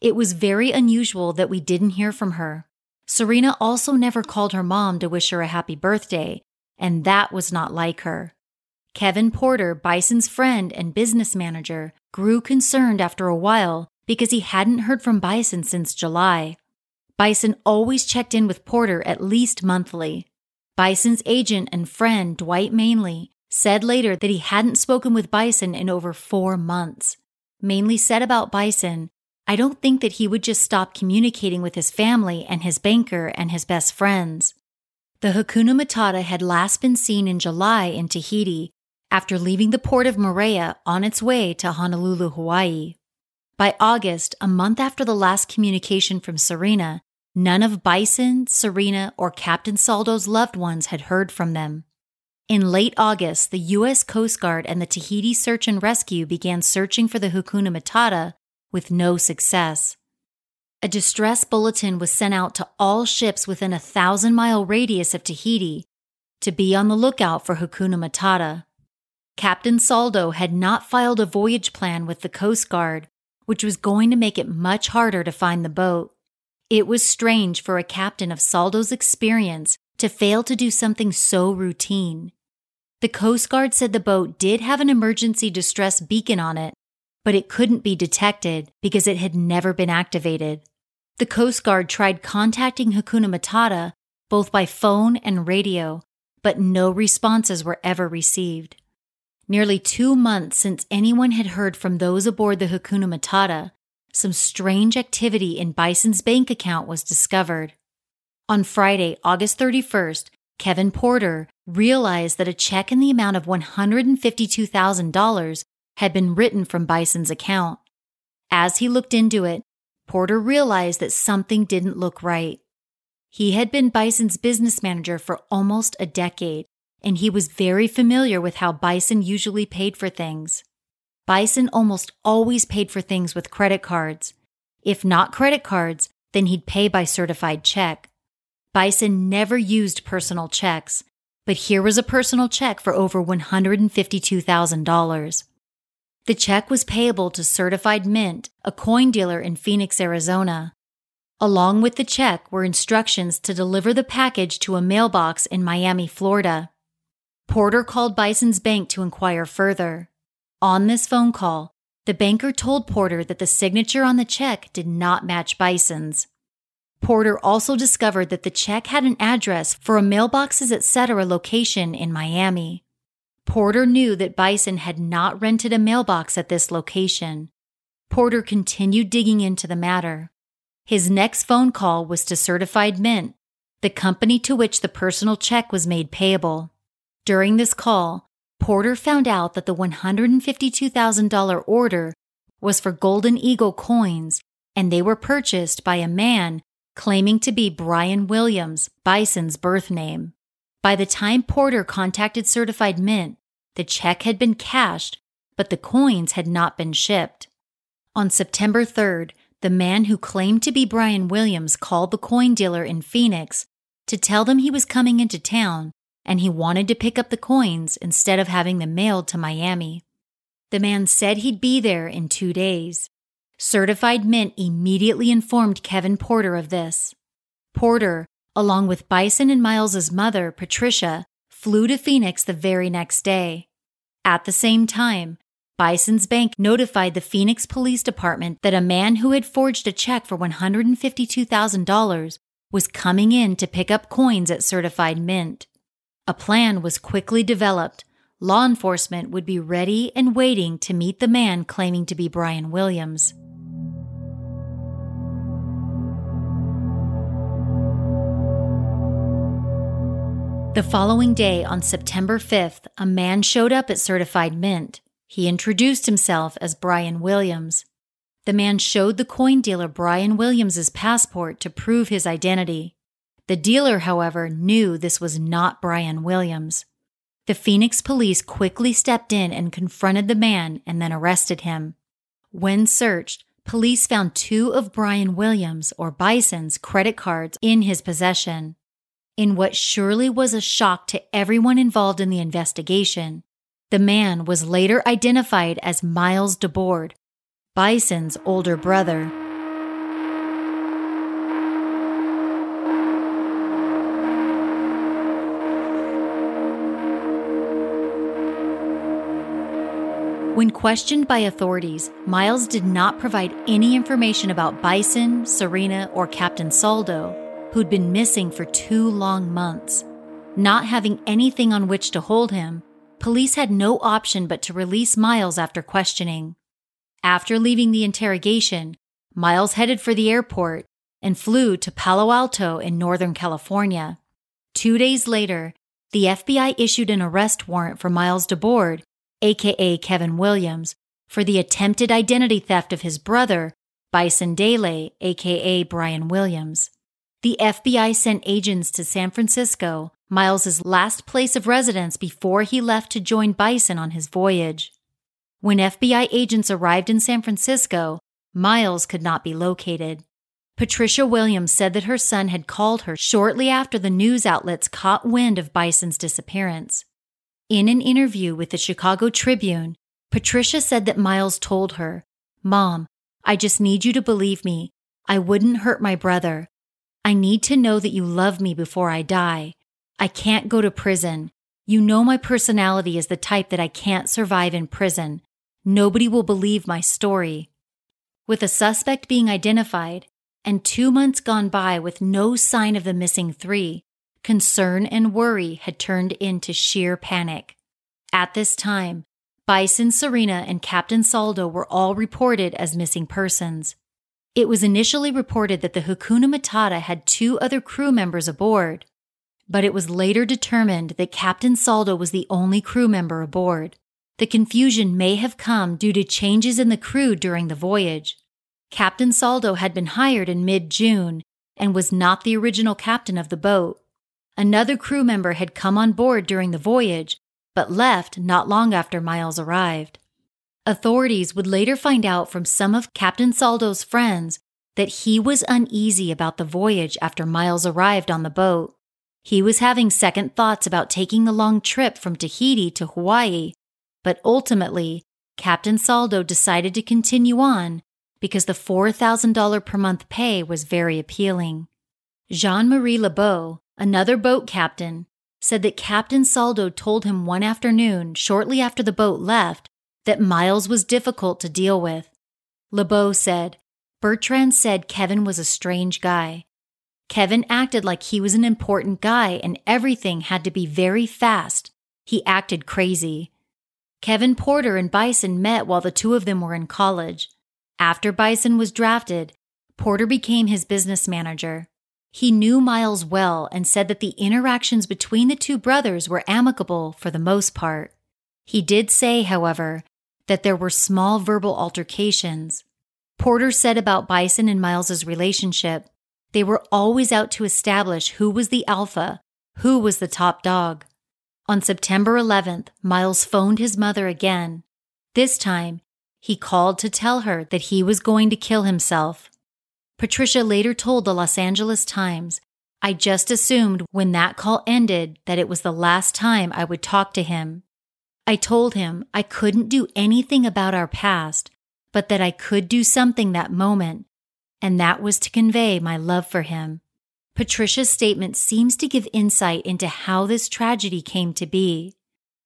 It was very unusual that we didn't hear from her. Serena also never called her mom to wish her a happy birthday, and that was not like her. Kevin Porter, Bison's friend and business manager, grew concerned after a while because he hadn't heard from Bison since July. Bison always checked in with Porter at least monthly. Bison's agent and friend, Dwight Manley, said later that he hadn't spoken with Bison in over four months. Manley said about Bison, I don't think that he would just stop communicating with his family and his banker and his best friends. The Hakuna Matata had last been seen in July in Tahiti after leaving the port of Moorea on its way to Honolulu, Hawaii. By August, a month after the last communication from Serena, none of Bison, Serena, or Captain Saldo's loved ones had heard from them. In late August, the U.S. Coast Guard and the Tahiti Search and Rescue began searching for the Hakuna Matata with no success. A distress bulletin was sent out to all ships within a thousand mile radius of Tahiti to be on the lookout for Hakuna Matata. Captain Saldo had not filed a voyage plan with the Coast Guard which was going to make it much harder to find the boat. It was strange for a captain of Saldo's experience to fail to do something so routine. The Coast Guard said the boat did have an emergency distress beacon on it, but it couldn't be detected because it had never been activated. The Coast Guard tried contacting Hakuna Matata both by phone and radio, but no responses were ever received. Nearly two months since anyone had heard from those aboard the Hakuna Matata, some strange activity in Bison's bank account was discovered. On Friday, August 31st, Kevin Porter realized that a check in the amount of $152,000 had been written from Bison's account. As he looked into it, Porter realized that something didn't look right. He had been Bison's business manager for almost a decade and he was very familiar with how Bison usually paid for things. Bison almost always paid for things with credit cards. If not credit cards, then he'd pay by certified check. Bison never used personal checks, but here was a personal check for over $152,000. The check was payable to Certified Mint, a coin dealer in Phoenix, Arizona. Along with the check were instructions to deliver the package to a mailbox in Miami, Florida. Porter called Bison's bank to inquire further. On this phone call, the banker told Porter that the signature on the check did not match Bison's. Porter also discovered that the check had an address for a mailboxes etc. location in Miami. Porter knew that Bison had not rented a mailbox at this location. Porter continued digging into the matter. His next phone call was to Certified Mint, the company to which the personal check was made payable. During this call, Porter found out that the $152,000 order was for Golden Eagle coins, and they were purchased by a man claiming to be Brian Williams, Bison's birth name. By the time Porter contacted Certified Mint, the check had been cashed, but the coins had not been shipped. On September 3rd, the man who claimed to be Brian Williams called the coin dealer in Phoenix to tell them he was coming into town and he wanted to pick up the coins instead of having them mailed to Miami. The man said he'd be there in two days. Certified Mint immediately informed Kevin Porter of this. Porter, along with Bison and Miles's mother, Patricia, flew to Phoenix the very next day. At the same time, Bison's bank notified the Phoenix Police Department that a man who had forged a check for $152,000 was coming in to pick up coins at Certified Mint. A plan was quickly developed. Law enforcement would be ready and waiting to meet the man claiming to be Brian Williams. The following day, on September 5th, a man showed up at Certified Mint. He introduced himself as Brian Williams. The man showed the coin dealer Brian Williams's passport to prove his identity. The dealer, however, knew this was not Brian Williams. The Phoenix police quickly stepped in and confronted the man and then arrested him. When searched, police found two of Brian Williams, or Bison's, credit cards in his possession. In what surely was a shock to everyone involved in the investigation, the man was later identified as Miles Dabord, Bison's older brother. When questioned by authorities, Miles did not provide any information about Bison, Serena, or Captain Saldo, who'd been missing for two long months. Not having anything on which to hold him, police had no option but to release Miles after questioning. After leaving the interrogation, Miles headed for the airport and flew to Palo Alto in Northern California. Two days later, the FBI issued an arrest warrant for Miles Dabord aka Kevin Williams, for the attempted identity theft of his brother, Bison Dele, aka Brian Williams. The FBI sent agents to San Francisco, Miles's last place of residence before he left to join Bison on his voyage. When FBI agents arrived in San Francisco, Miles could not be located. Patricia Williams said that her son had called her shortly after the news outlets caught wind of Bison's disappearance. In an interview with the Chicago Tribune, Patricia said that Miles told her, Mom, I just need you to believe me. I wouldn't hurt my brother. I need to know that you love me before I die. I can't go to prison. You know my personality is the type that I can't survive in prison. Nobody will believe my story. With a suspect being identified and two months gone by with no sign of the missing three, concern and worry had turned into sheer panic. At this time, Bison, Serena, and Captain Saldo were all reported as missing persons. It was initially reported that the Hakuna Matata had two other crew members aboard, but it was later determined that Captain Saldo was the only crew member aboard. The confusion may have come due to changes in the crew during the voyage. Captain Saldo had been hired in mid June and was not the original captain of the boat. Another crew member had come on board during the voyage, but left not long after Miles arrived. Authorities would later find out from some of Captain Saldo's friends that he was uneasy about the voyage after Miles arrived on the boat. He was having second thoughts about taking the long trip from Tahiti to Hawaii, but ultimately, Captain Saldo decided to continue on because the $4,000 per month pay was very appealing. Jean Marie Lebeau, Another boat captain said that Captain Saldo told him one afternoon, shortly after the boat left, that Miles was difficult to deal with. LeBeau said, Bertrand said Kevin was a strange guy. Kevin acted like he was an important guy and everything had to be very fast. He acted crazy. Kevin Porter and Bison met while the two of them were in college. After Bison was drafted, Porter became his business manager. He knew Miles well and said that the interactions between the two brothers were amicable for the most part. He did say, however, that there were small verbal altercations. Porter said about Bison and Miles's relationship, they were always out to establish who was the alpha, who was the top dog. On September 11th, Miles phoned his mother again. This time, he called to tell her that he was going to kill himself. Patricia later told the Los Angeles Times, I just assumed when that call ended that it was the last time I would talk to him. I told him I couldn't do anything about our past, but that I could do something that moment, and that was to convey my love for him. Patricia's statement seems to give insight into how this tragedy came to be.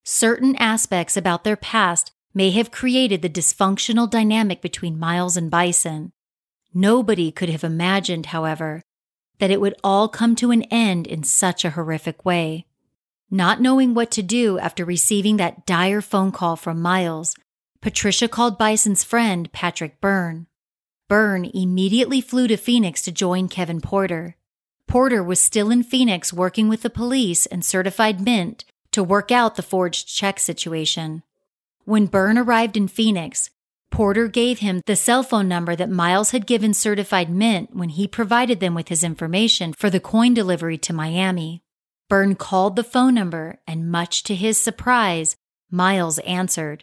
Certain aspects about their past may have created the dysfunctional dynamic between Miles and Bison. Nobody could have imagined, however, that it would all come to an end in such a horrific way. Not knowing what to do after receiving that dire phone call from Miles, Patricia called Bison's friend, Patrick Byrne. Byrne immediately flew to Phoenix to join Kevin Porter. Porter was still in Phoenix working with the police and certified mint to work out the forged check situation. When Byrne arrived in Phoenix, Porter gave him the cell phone number that Miles had given Certified Mint when he provided them with his information for the coin delivery to Miami. Byrne called the phone number, and much to his surprise, Miles answered.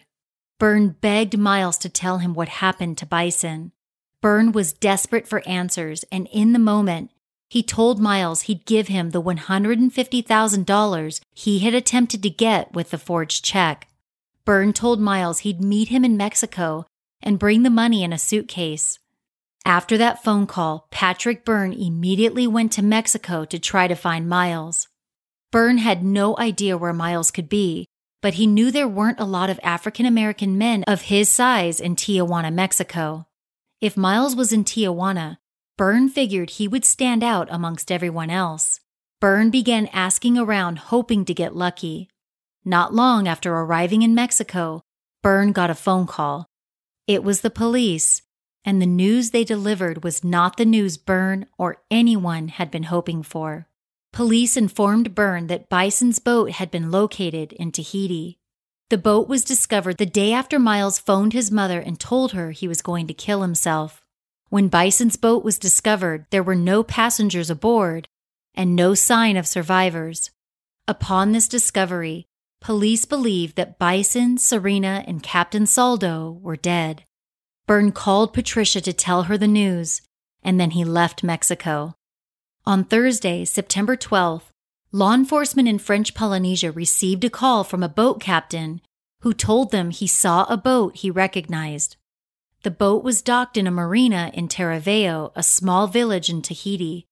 Byrne begged Miles to tell him what happened to Bison. Byrne was desperate for answers, and in the moment, he told Miles he'd give him the $150,000 he had attempted to get with the forged check. Byrne told Miles he'd meet him in Mexico and bring the money in a suitcase. After that phone call, Patrick Byrne immediately went to Mexico to try to find Miles. Byrne had no idea where Miles could be, but he knew there weren't a lot of African American men of his size in Tijuana, Mexico. If Miles was in Tijuana, Byrne figured he would stand out amongst everyone else. Byrne began asking around, hoping to get lucky. Not long after arriving in Mexico, Byrne got a phone call. It was the police, and the news they delivered was not the news Byrne or anyone had been hoping for. Police informed Byrne that Bison's boat had been located in Tahiti. The boat was discovered the day after Miles phoned his mother and told her he was going to kill himself. When Bison's boat was discovered, there were no passengers aboard and no sign of survivors. Upon this discovery, Police believed that Bison, Serena, and Captain Saldo were dead. Byrne called Patricia to tell her the news, and then he left Mexico. On Thursday, September 12th, law enforcement in French Polynesia received a call from a boat captain who told them he saw a boat he recognized. The boat was docked in a marina in Taravao, a small village in Tahiti.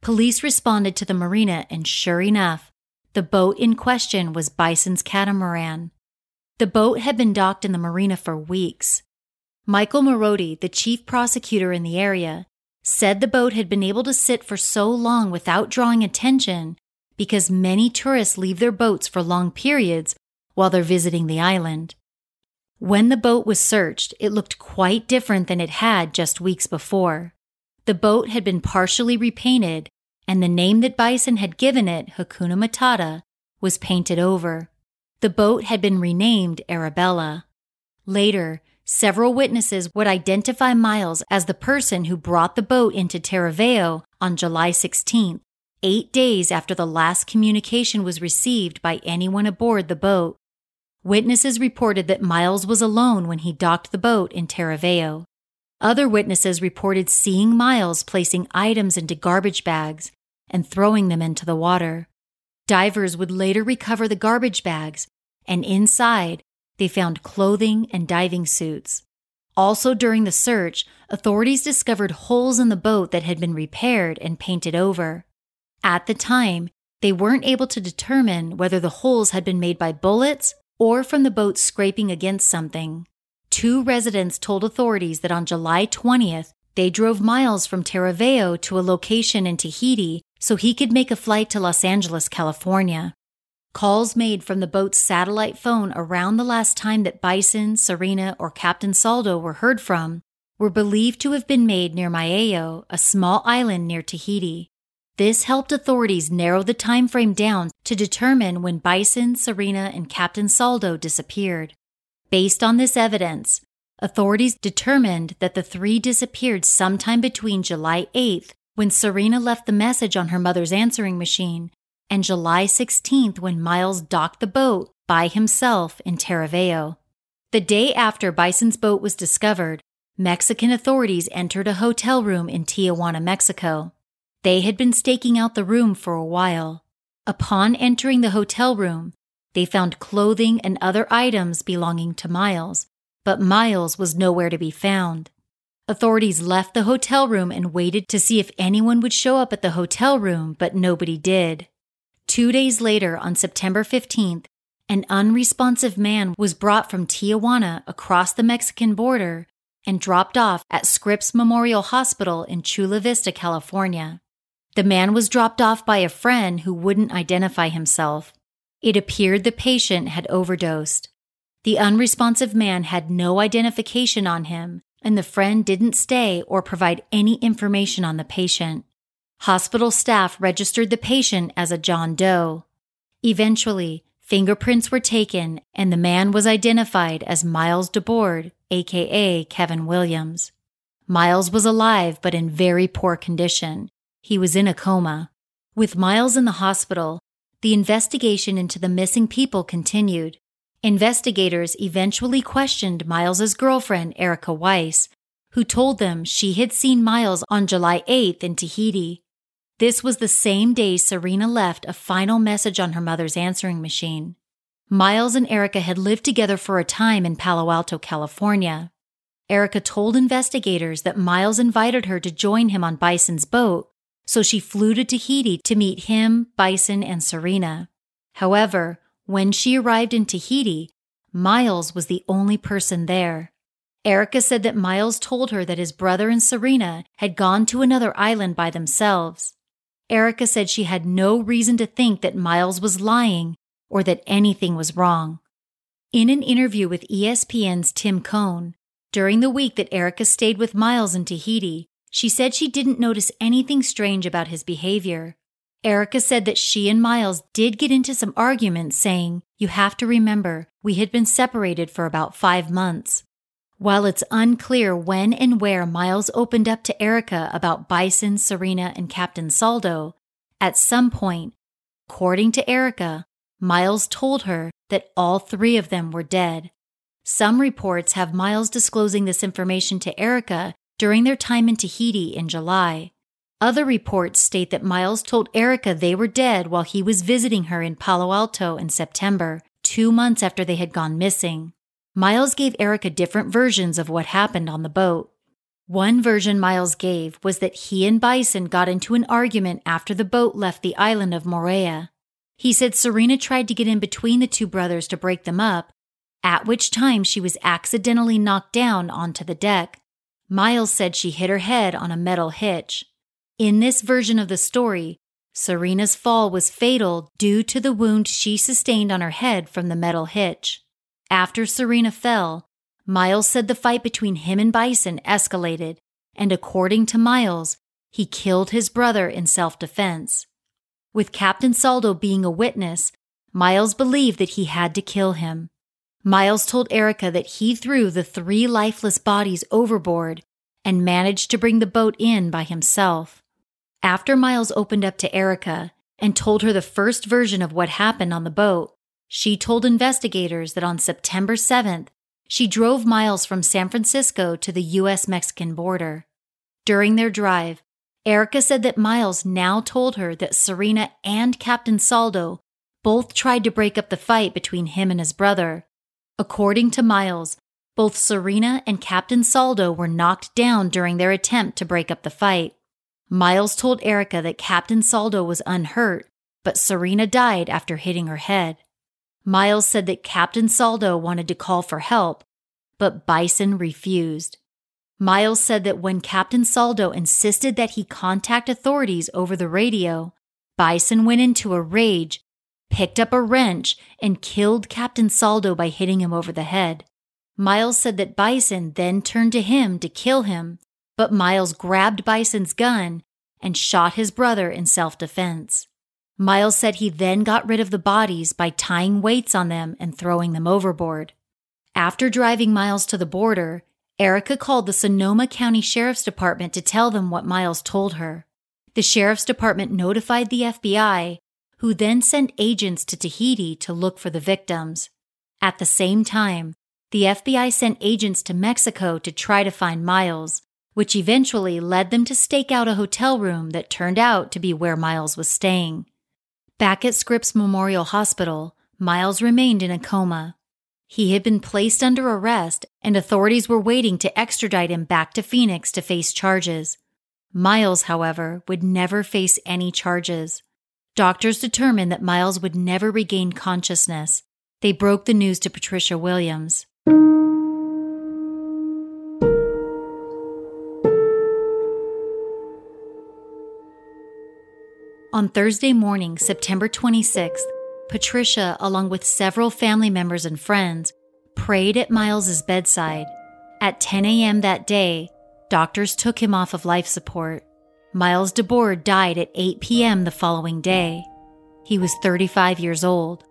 Police responded to the marina, and sure enough, the boat in question was Bison's catamaran. The boat had been docked in the marina for weeks. Michael Marodi, the chief prosecutor in the area, said the boat had been able to sit for so long without drawing attention because many tourists leave their boats for long periods while they're visiting the island. When the boat was searched, it looked quite different than it had just weeks before. The boat had been partially repainted and the name that Bison had given it, Hakuna Matata, was painted over. The boat had been renamed Arabella. Later, several witnesses would identify Miles as the person who brought the boat into Taravao on July 16th, eight days after the last communication was received by anyone aboard the boat. Witnesses reported that Miles was alone when he docked the boat in Taravao. Other witnesses reported seeing Miles placing items into garbage bags and throwing them into the water. Divers would later recover the garbage bags, and inside, they found clothing and diving suits. Also, during the search, authorities discovered holes in the boat that had been repaired and painted over. At the time, they weren't able to determine whether the holes had been made by bullets or from the boat scraping against something. Two residents told authorities that on July 20th, they drove miles from Taravao to a location in Tahiti so he could make a flight to Los Angeles, California. Calls made from the boat's satellite phone around the last time that Bison, Serena, or Captain Saldo were heard from were believed to have been made near Maio, a small island near Tahiti. This helped authorities narrow the time frame down to determine when Bison, Serena, and Captain Saldo disappeared. Based on this evidence, authorities determined that the three disappeared sometime between July 8th when Serena left the message on her mother's answering machine, and July 16th when Miles docked the boat by himself in Taravao. The day after Bison's boat was discovered, Mexican authorities entered a hotel room in Tijuana, Mexico. They had been staking out the room for a while. Upon entering the hotel room, they found clothing and other items belonging to Miles, but Miles was nowhere to be found. Authorities left the hotel room and waited to see if anyone would show up at the hotel room, but nobody did. Two days later, on September 15th, an unresponsive man was brought from Tijuana across the Mexican border and dropped off at Scripps Memorial Hospital in Chula Vista, California. The man was dropped off by a friend who wouldn't identify himself. It appeared the patient had overdosed. The unresponsive man had no identification on him, and the friend didn't stay or provide any information on the patient. Hospital staff registered the patient as a John Doe. Eventually, fingerprints were taken and the man was identified as Miles Dabord, aka Kevin Williams. Miles was alive but in very poor condition. He was in a coma. With Miles in the hospital, the investigation into the missing people continued. Investigators eventually questioned Miles's girlfriend, Erica Weiss, who told them she had seen Miles on July 8th in Tahiti. This was the same day Serena left a final message on her mother's answering machine. Miles and Erica had lived together for a time in Palo Alto, California. Erica told investigators that Miles invited her to join him on Bison's boat, so she flew to Tahiti to meet him, Bison, and Serena. However, when she arrived in Tahiti, Miles was the only person there. Erica said that Miles told her that his brother and Serena had gone to another island by themselves. Erica said she had no reason to think that Miles was lying or that anything was wrong. In an interview with ESPN's Tim Keown, during the week that Erica stayed with Miles in Tahiti, she said she didn't notice anything strange about his behavior. Erica said that she and Miles did get into some arguments, saying, You have to remember, we had been separated for about five months. While it's unclear when and where Miles opened up to Erica about Bison, Serena, and Captain Saldo, at some point, according to Erica, Miles told her that all three of them were dead. Some reports have Miles disclosing this information to Erica during their time in Tahiti in July. Other reports state that Miles told Erica they were dead while he was visiting her in Palo Alto in September, two months after they had gone missing. Miles gave Erica different versions of what happened on the boat. One version Miles gave was that he and Bison got into an argument after the boat left the island of Moorea. He said Serena tried to get in between the two brothers to break them up, at which time she was accidentally knocked down onto the deck. Miles said she hit her head on a metal hitch. In this version of the story, Serena's fall was fatal due to the wound she sustained on her head from the metal hitch. After Serena fell, Miles said the fight between him and Bison escalated, and according to Miles, he killed his brother in self defense. With Captain Saldo being a witness, Miles believed that he had to kill him. Miles told Erica that he threw the three lifeless bodies overboard and managed to bring the boat in by himself. After Miles opened up to Erica and told her the first version of what happened on the boat, she told investigators that on September 7th, she drove Miles from San Francisco to the U.S. Mexican border. During their drive, Erica said that Miles now told her that Serena and Captain Saldo both tried to break up the fight between him and his brother. According to Miles, both Serena and Captain Saldo were knocked down during their attempt to break up the fight. Miles told Erica that Captain Saldo was unhurt, but Serena died after hitting her head. Miles said that Captain Saldo wanted to call for help, but Bison refused. Miles said that when Captain Saldo insisted that he contact authorities over the radio, Bison went into a rage, picked up a wrench, and killed Captain Saldo by hitting him over the head. Miles said that Bison then turned to him to kill him, but Miles grabbed Bison's gun and shot his brother in self defense. Miles said he then got rid of the bodies by tying weights on them and throwing them overboard. After driving Miles to the border, Erica called the Sonoma County Sheriff's Department to tell them what Miles told her. The Sheriff's Department notified the FBI, who then sent agents to Tahiti to look for the victims. At the same time, the FBI sent agents to Mexico to try to find Miles, which eventually led them to stake out a hotel room that turned out to be where Miles was staying. Back at Scripps Memorial Hospital, Miles remained in a coma. He had been placed under arrest, and authorities were waiting to extradite him back to Phoenix to face charges. Miles, however, would never face any charges. Doctors determined that Miles would never regain consciousness. They broke the news to Patricia Williams. On Thursday morning, September 26th, Patricia, along with several family members and friends, prayed at Miles's bedside. At 10 a.m. that day, doctors took him off of life support. Miles Dabord died at 8 p.m. the following day. He was 35 years old.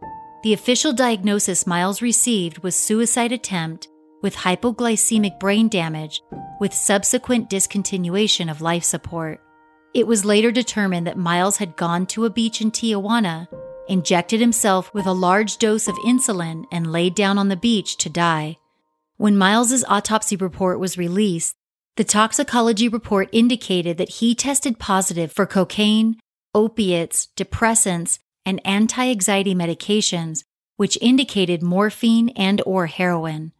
The official diagnosis Miles received was suicide attempt, with hypoglycemic brain damage with subsequent discontinuation of life support. It was later determined that Miles had gone to a beach in Tijuana, injected himself with a large dose of insulin, and laid down on the beach to die. When Miles's autopsy report was released, the toxicology report indicated that he tested positive for cocaine, opiates, depressants, and anti-anxiety medications, which indicated morphine and or heroin.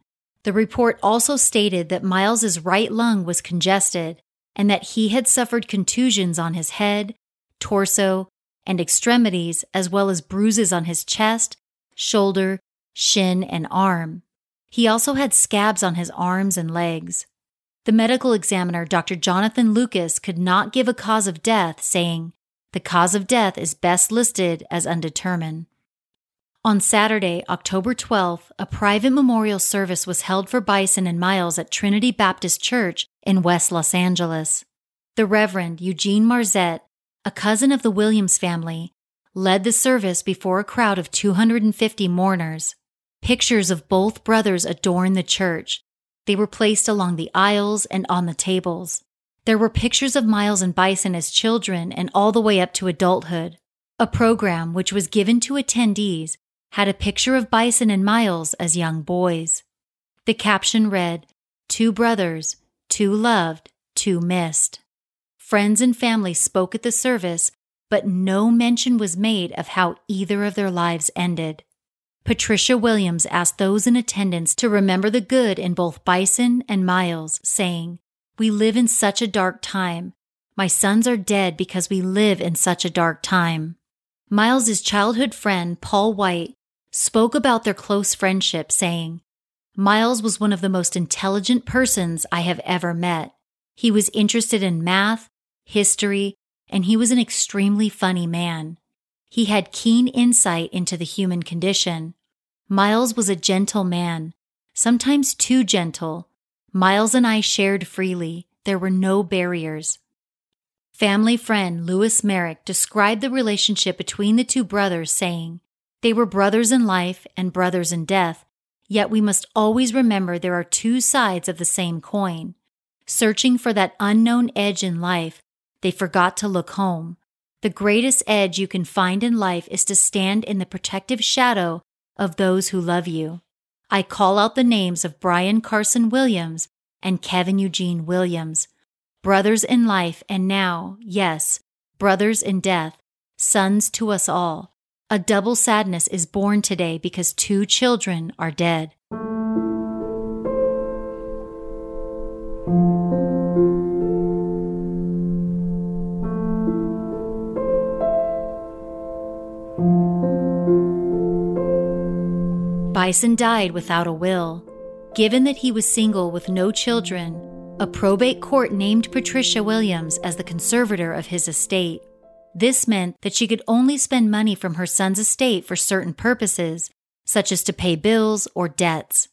The report also stated that Miles's right lung was congested and that he had suffered contusions on his head, torso, and extremities, as well as bruises on his chest, shoulder, shin, and arm. He also had scabs on his arms and legs. The medical examiner, Dr. Jonathan Lucas, could not give a cause of death, saying, The cause of death is best listed as undetermined. On Saturday, October 12th, a private memorial service was held for Bison and Miles at Trinity Baptist Church in West Los Angeles. The Reverend Eugene Marzette, a cousin of the Williams family, led the service before a crowd of 250 mourners. Pictures of both brothers adorned the church. They were placed along the aisles and on the tables. There were pictures of Miles and Bison as children and all the way up to adulthood. A program which was given to attendees had a picture of Bison and Miles as young boys. The caption read, Two brothers, two loved, two missed. Friends and family spoke at the service, but no mention was made of how either of their lives ended. Patricia Williams asked those in attendance to remember the good in both Bison and Miles, saying, We live in such a dark time. My sons are dead because we live in such a dark time. Miles's childhood friend, Paul White, spoke about their close friendship, saying, Miles was one of the most intelligent persons I have ever met. He was interested in math, history, and he was an extremely funny man. He had keen insight into the human condition. Miles was a gentle man, sometimes too gentle. Miles and I shared freely. There were no barriers. Family friend Lewis Merrick described the relationship between the two brothers, saying, they were brothers in life and brothers in death, yet we must always remember there are two sides of the same coin. Searching for that unknown edge in life, they forgot to look home. The greatest edge you can find in life is to stand in the protective shadow of those who love you. I call out the names of Brian Carson Williams and Kevin Eugene Williams, brothers in life and now, yes, brothers in death, sons to us all. A double sadness is born today because two children are dead. Bison died without a will. Given that he was single with no children, a probate court named Patricia Williams as the conservator of his estate. This meant that she could only spend money from her son's estate for certain purposes, such as to pay bills or debts.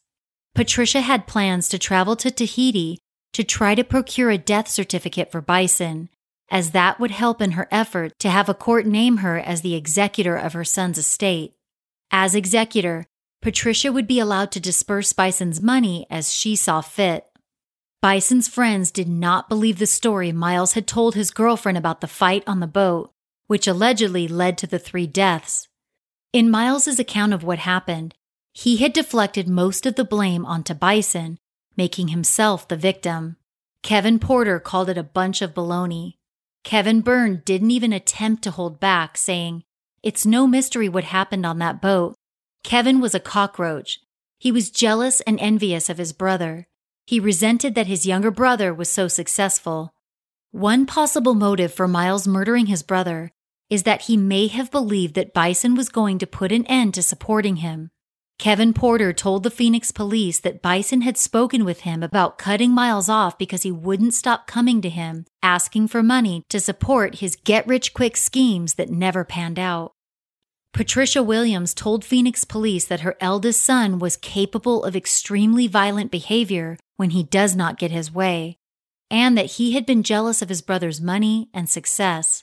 Patricia had plans to travel to Tahiti to try to procure a death certificate for Bison, as that would help in her effort to have a court name her as the executor of her son's estate. As executor, Patricia would be allowed to disperse Bison's money as she saw fit. Bison's friends did not believe the story Miles had told his girlfriend about the fight on the boat, which allegedly led to the three deaths. In Miles's account of what happened, he had deflected most of the blame onto Bison, making himself the victim. Kevin Porter called it a bunch of baloney. Kevin Byrne didn't even attempt to hold back, saying, It's no mystery what happened on that boat. Kevin was a cockroach. He was jealous and envious of his brother. He resented that his younger brother was so successful. One possible motive for Miles murdering his brother is that he may have believed that Bison was going to put an end to supporting him. Kevin Porter told the Phoenix police that Bison had spoken with him about cutting Miles off because he wouldn't stop coming to him, asking for money to support his get rich quick schemes that never panned out. Patricia Williams told Phoenix police that her eldest son was capable of extremely violent behavior when he does not get his way, and that he had been jealous of his brother's money and success.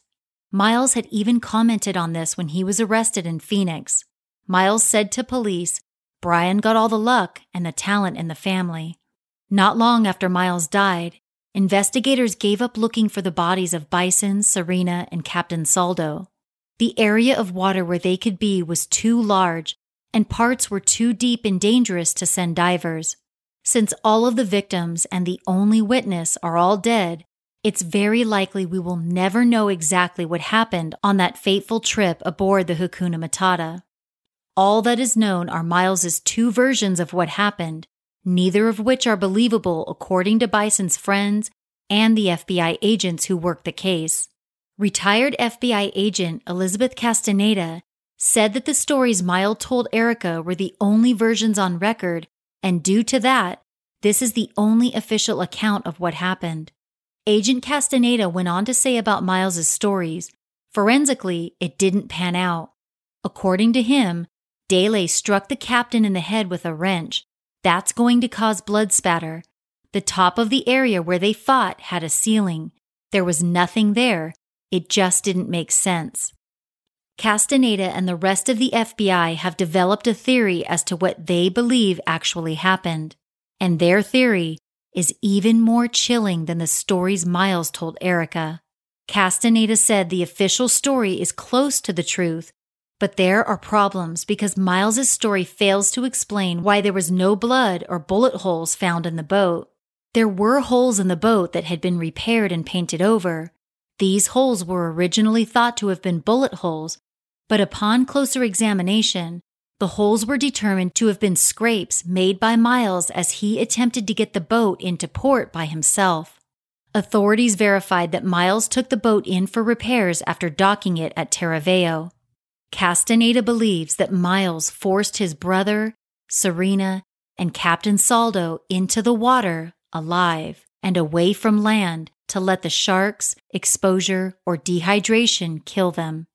Miles had even commented on this when he was arrested in Phoenix. Miles said to police, Brian got all the luck and the talent in the family. Not long after Miles died, investigators gave up looking for the bodies of Bison, Serena, and Captain Saldo. The area of water where they could be was too large, and parts were too deep and dangerous to send divers. Since all of the victims and the only witness are all dead, it's very likely we will never know exactly what happened on that fateful trip aboard the Hakuna Matata. All that is known are Miles's two versions of what happened, neither of which are believable according to Bison's friends and the FBI agents who worked the case. Retired FBI agent Elizabeth Castaneda said that the stories Miles told Erica were the only versions on record, and due to that, this is the only official account of what happened. Agent Castaneda went on to say about Miles's stories, forensically, it didn't pan out. According to him, Dele struck the captain in the head with a wrench. That's going to cause blood spatter. The top of the area where they fought had a ceiling. There was nothing there, it just didn't make sense. Castaneda and the rest of the FBI have developed a theory as to what they believe actually happened. And their theory is even more chilling than the stories Miles told Erica. Castaneda said the official story is close to the truth, but there are problems because Miles's story fails to explain why there was no blood or bullet holes found in the boat. There were holes in the boat that had been repaired and painted over, these holes were originally thought to have been bullet holes, but upon closer examination, the holes were determined to have been scrapes made by Miles as he attempted to get the boat into port by himself. Authorities verified that Miles took the boat in for repairs after docking it at Taravao. Castaneda believes that Miles forced his brother, Serena, and Captain Saldo into the water alive and away from land to let the sharks, exposure, or dehydration kill them.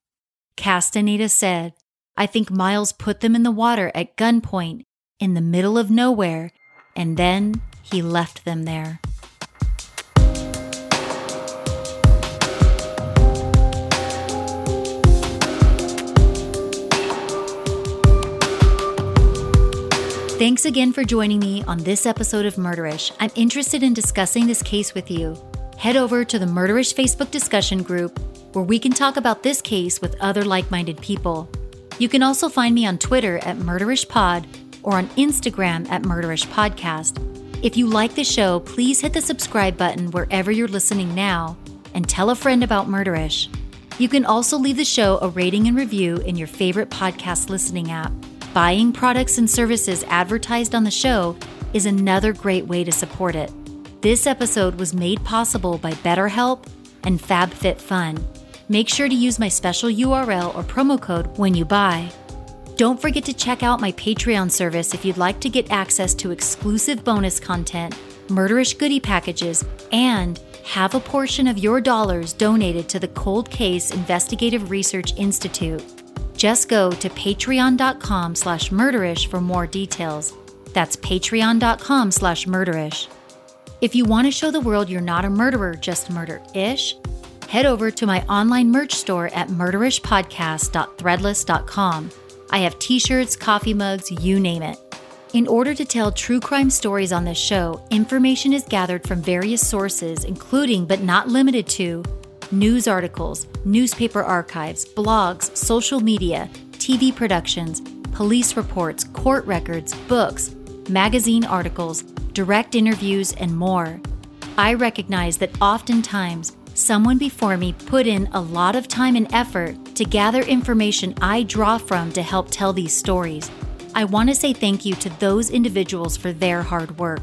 Castaneda said, I think Miles put them in the water at gunpoint in the middle of nowhere, and then he left them there. Thanks again for joining me on this episode of Murderish. I'm interested in discussing this case with you head over to the Murderish Facebook discussion group where we can talk about this case with other like minded people. You can also find me on Twitter at MurderishPod or on Instagram at Murderish Podcast. If you like the show, please hit the subscribe button wherever you're listening now and tell a friend about Murderish. You can also leave the show a rating and review in your favorite podcast listening app. Buying products and services advertised on the show is another great way to support it. This episode was made possible by BetterHelp and FabFitFun. Make sure to use my special URL or promo code when you buy. Don't forget to check out my Patreon service if you'd like to get access to exclusive bonus content, murderish goodie packages, and have a portion of your dollars donated to the Cold Case Investigative Research Institute. Just go to patreon.com slash murderish for more details. That's patreon.com slash murderish. If you want to show the world you're not a murderer, just murder ish, head over to my online merch store at murderishpodcast.threadless.com. I have t shirts, coffee mugs, you name it. In order to tell true crime stories on this show, information is gathered from various sources, including but not limited to news articles, newspaper archives, blogs, social media, TV productions, police reports, court records, books, magazine articles, direct interviews, and more. I recognize that oftentimes someone before me put in a lot of time and effort to gather information I draw from to help tell these stories. I want to say thank you to those individuals for their hard work.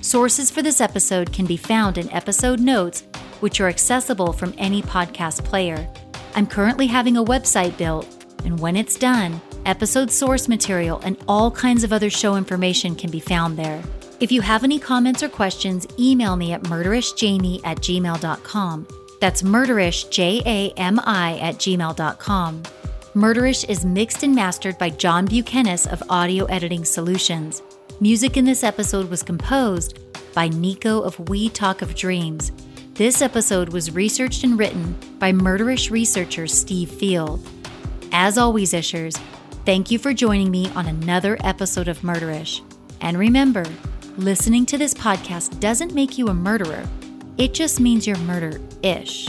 Sources for this episode can be found in episode notes, which are accessible from any podcast player. I'm currently having a website built, and when it's done, episode source material and all kinds of other show information can be found there. If you have any comments or questions, email me at murderishjami at gmail.com. That's murderish, J A M I, at gmail.com. Murderish is mixed and mastered by John Bukenas of Audio Editing Solutions. Music in this episode was composed by Nico of We Talk of Dreams. This episode was researched and written by Murderish researcher Steve Field. As always, Ishers, Thank you for joining me on another episode of Murderish. And remember, listening to this podcast doesn't make you a murderer, it just means you're murder ish.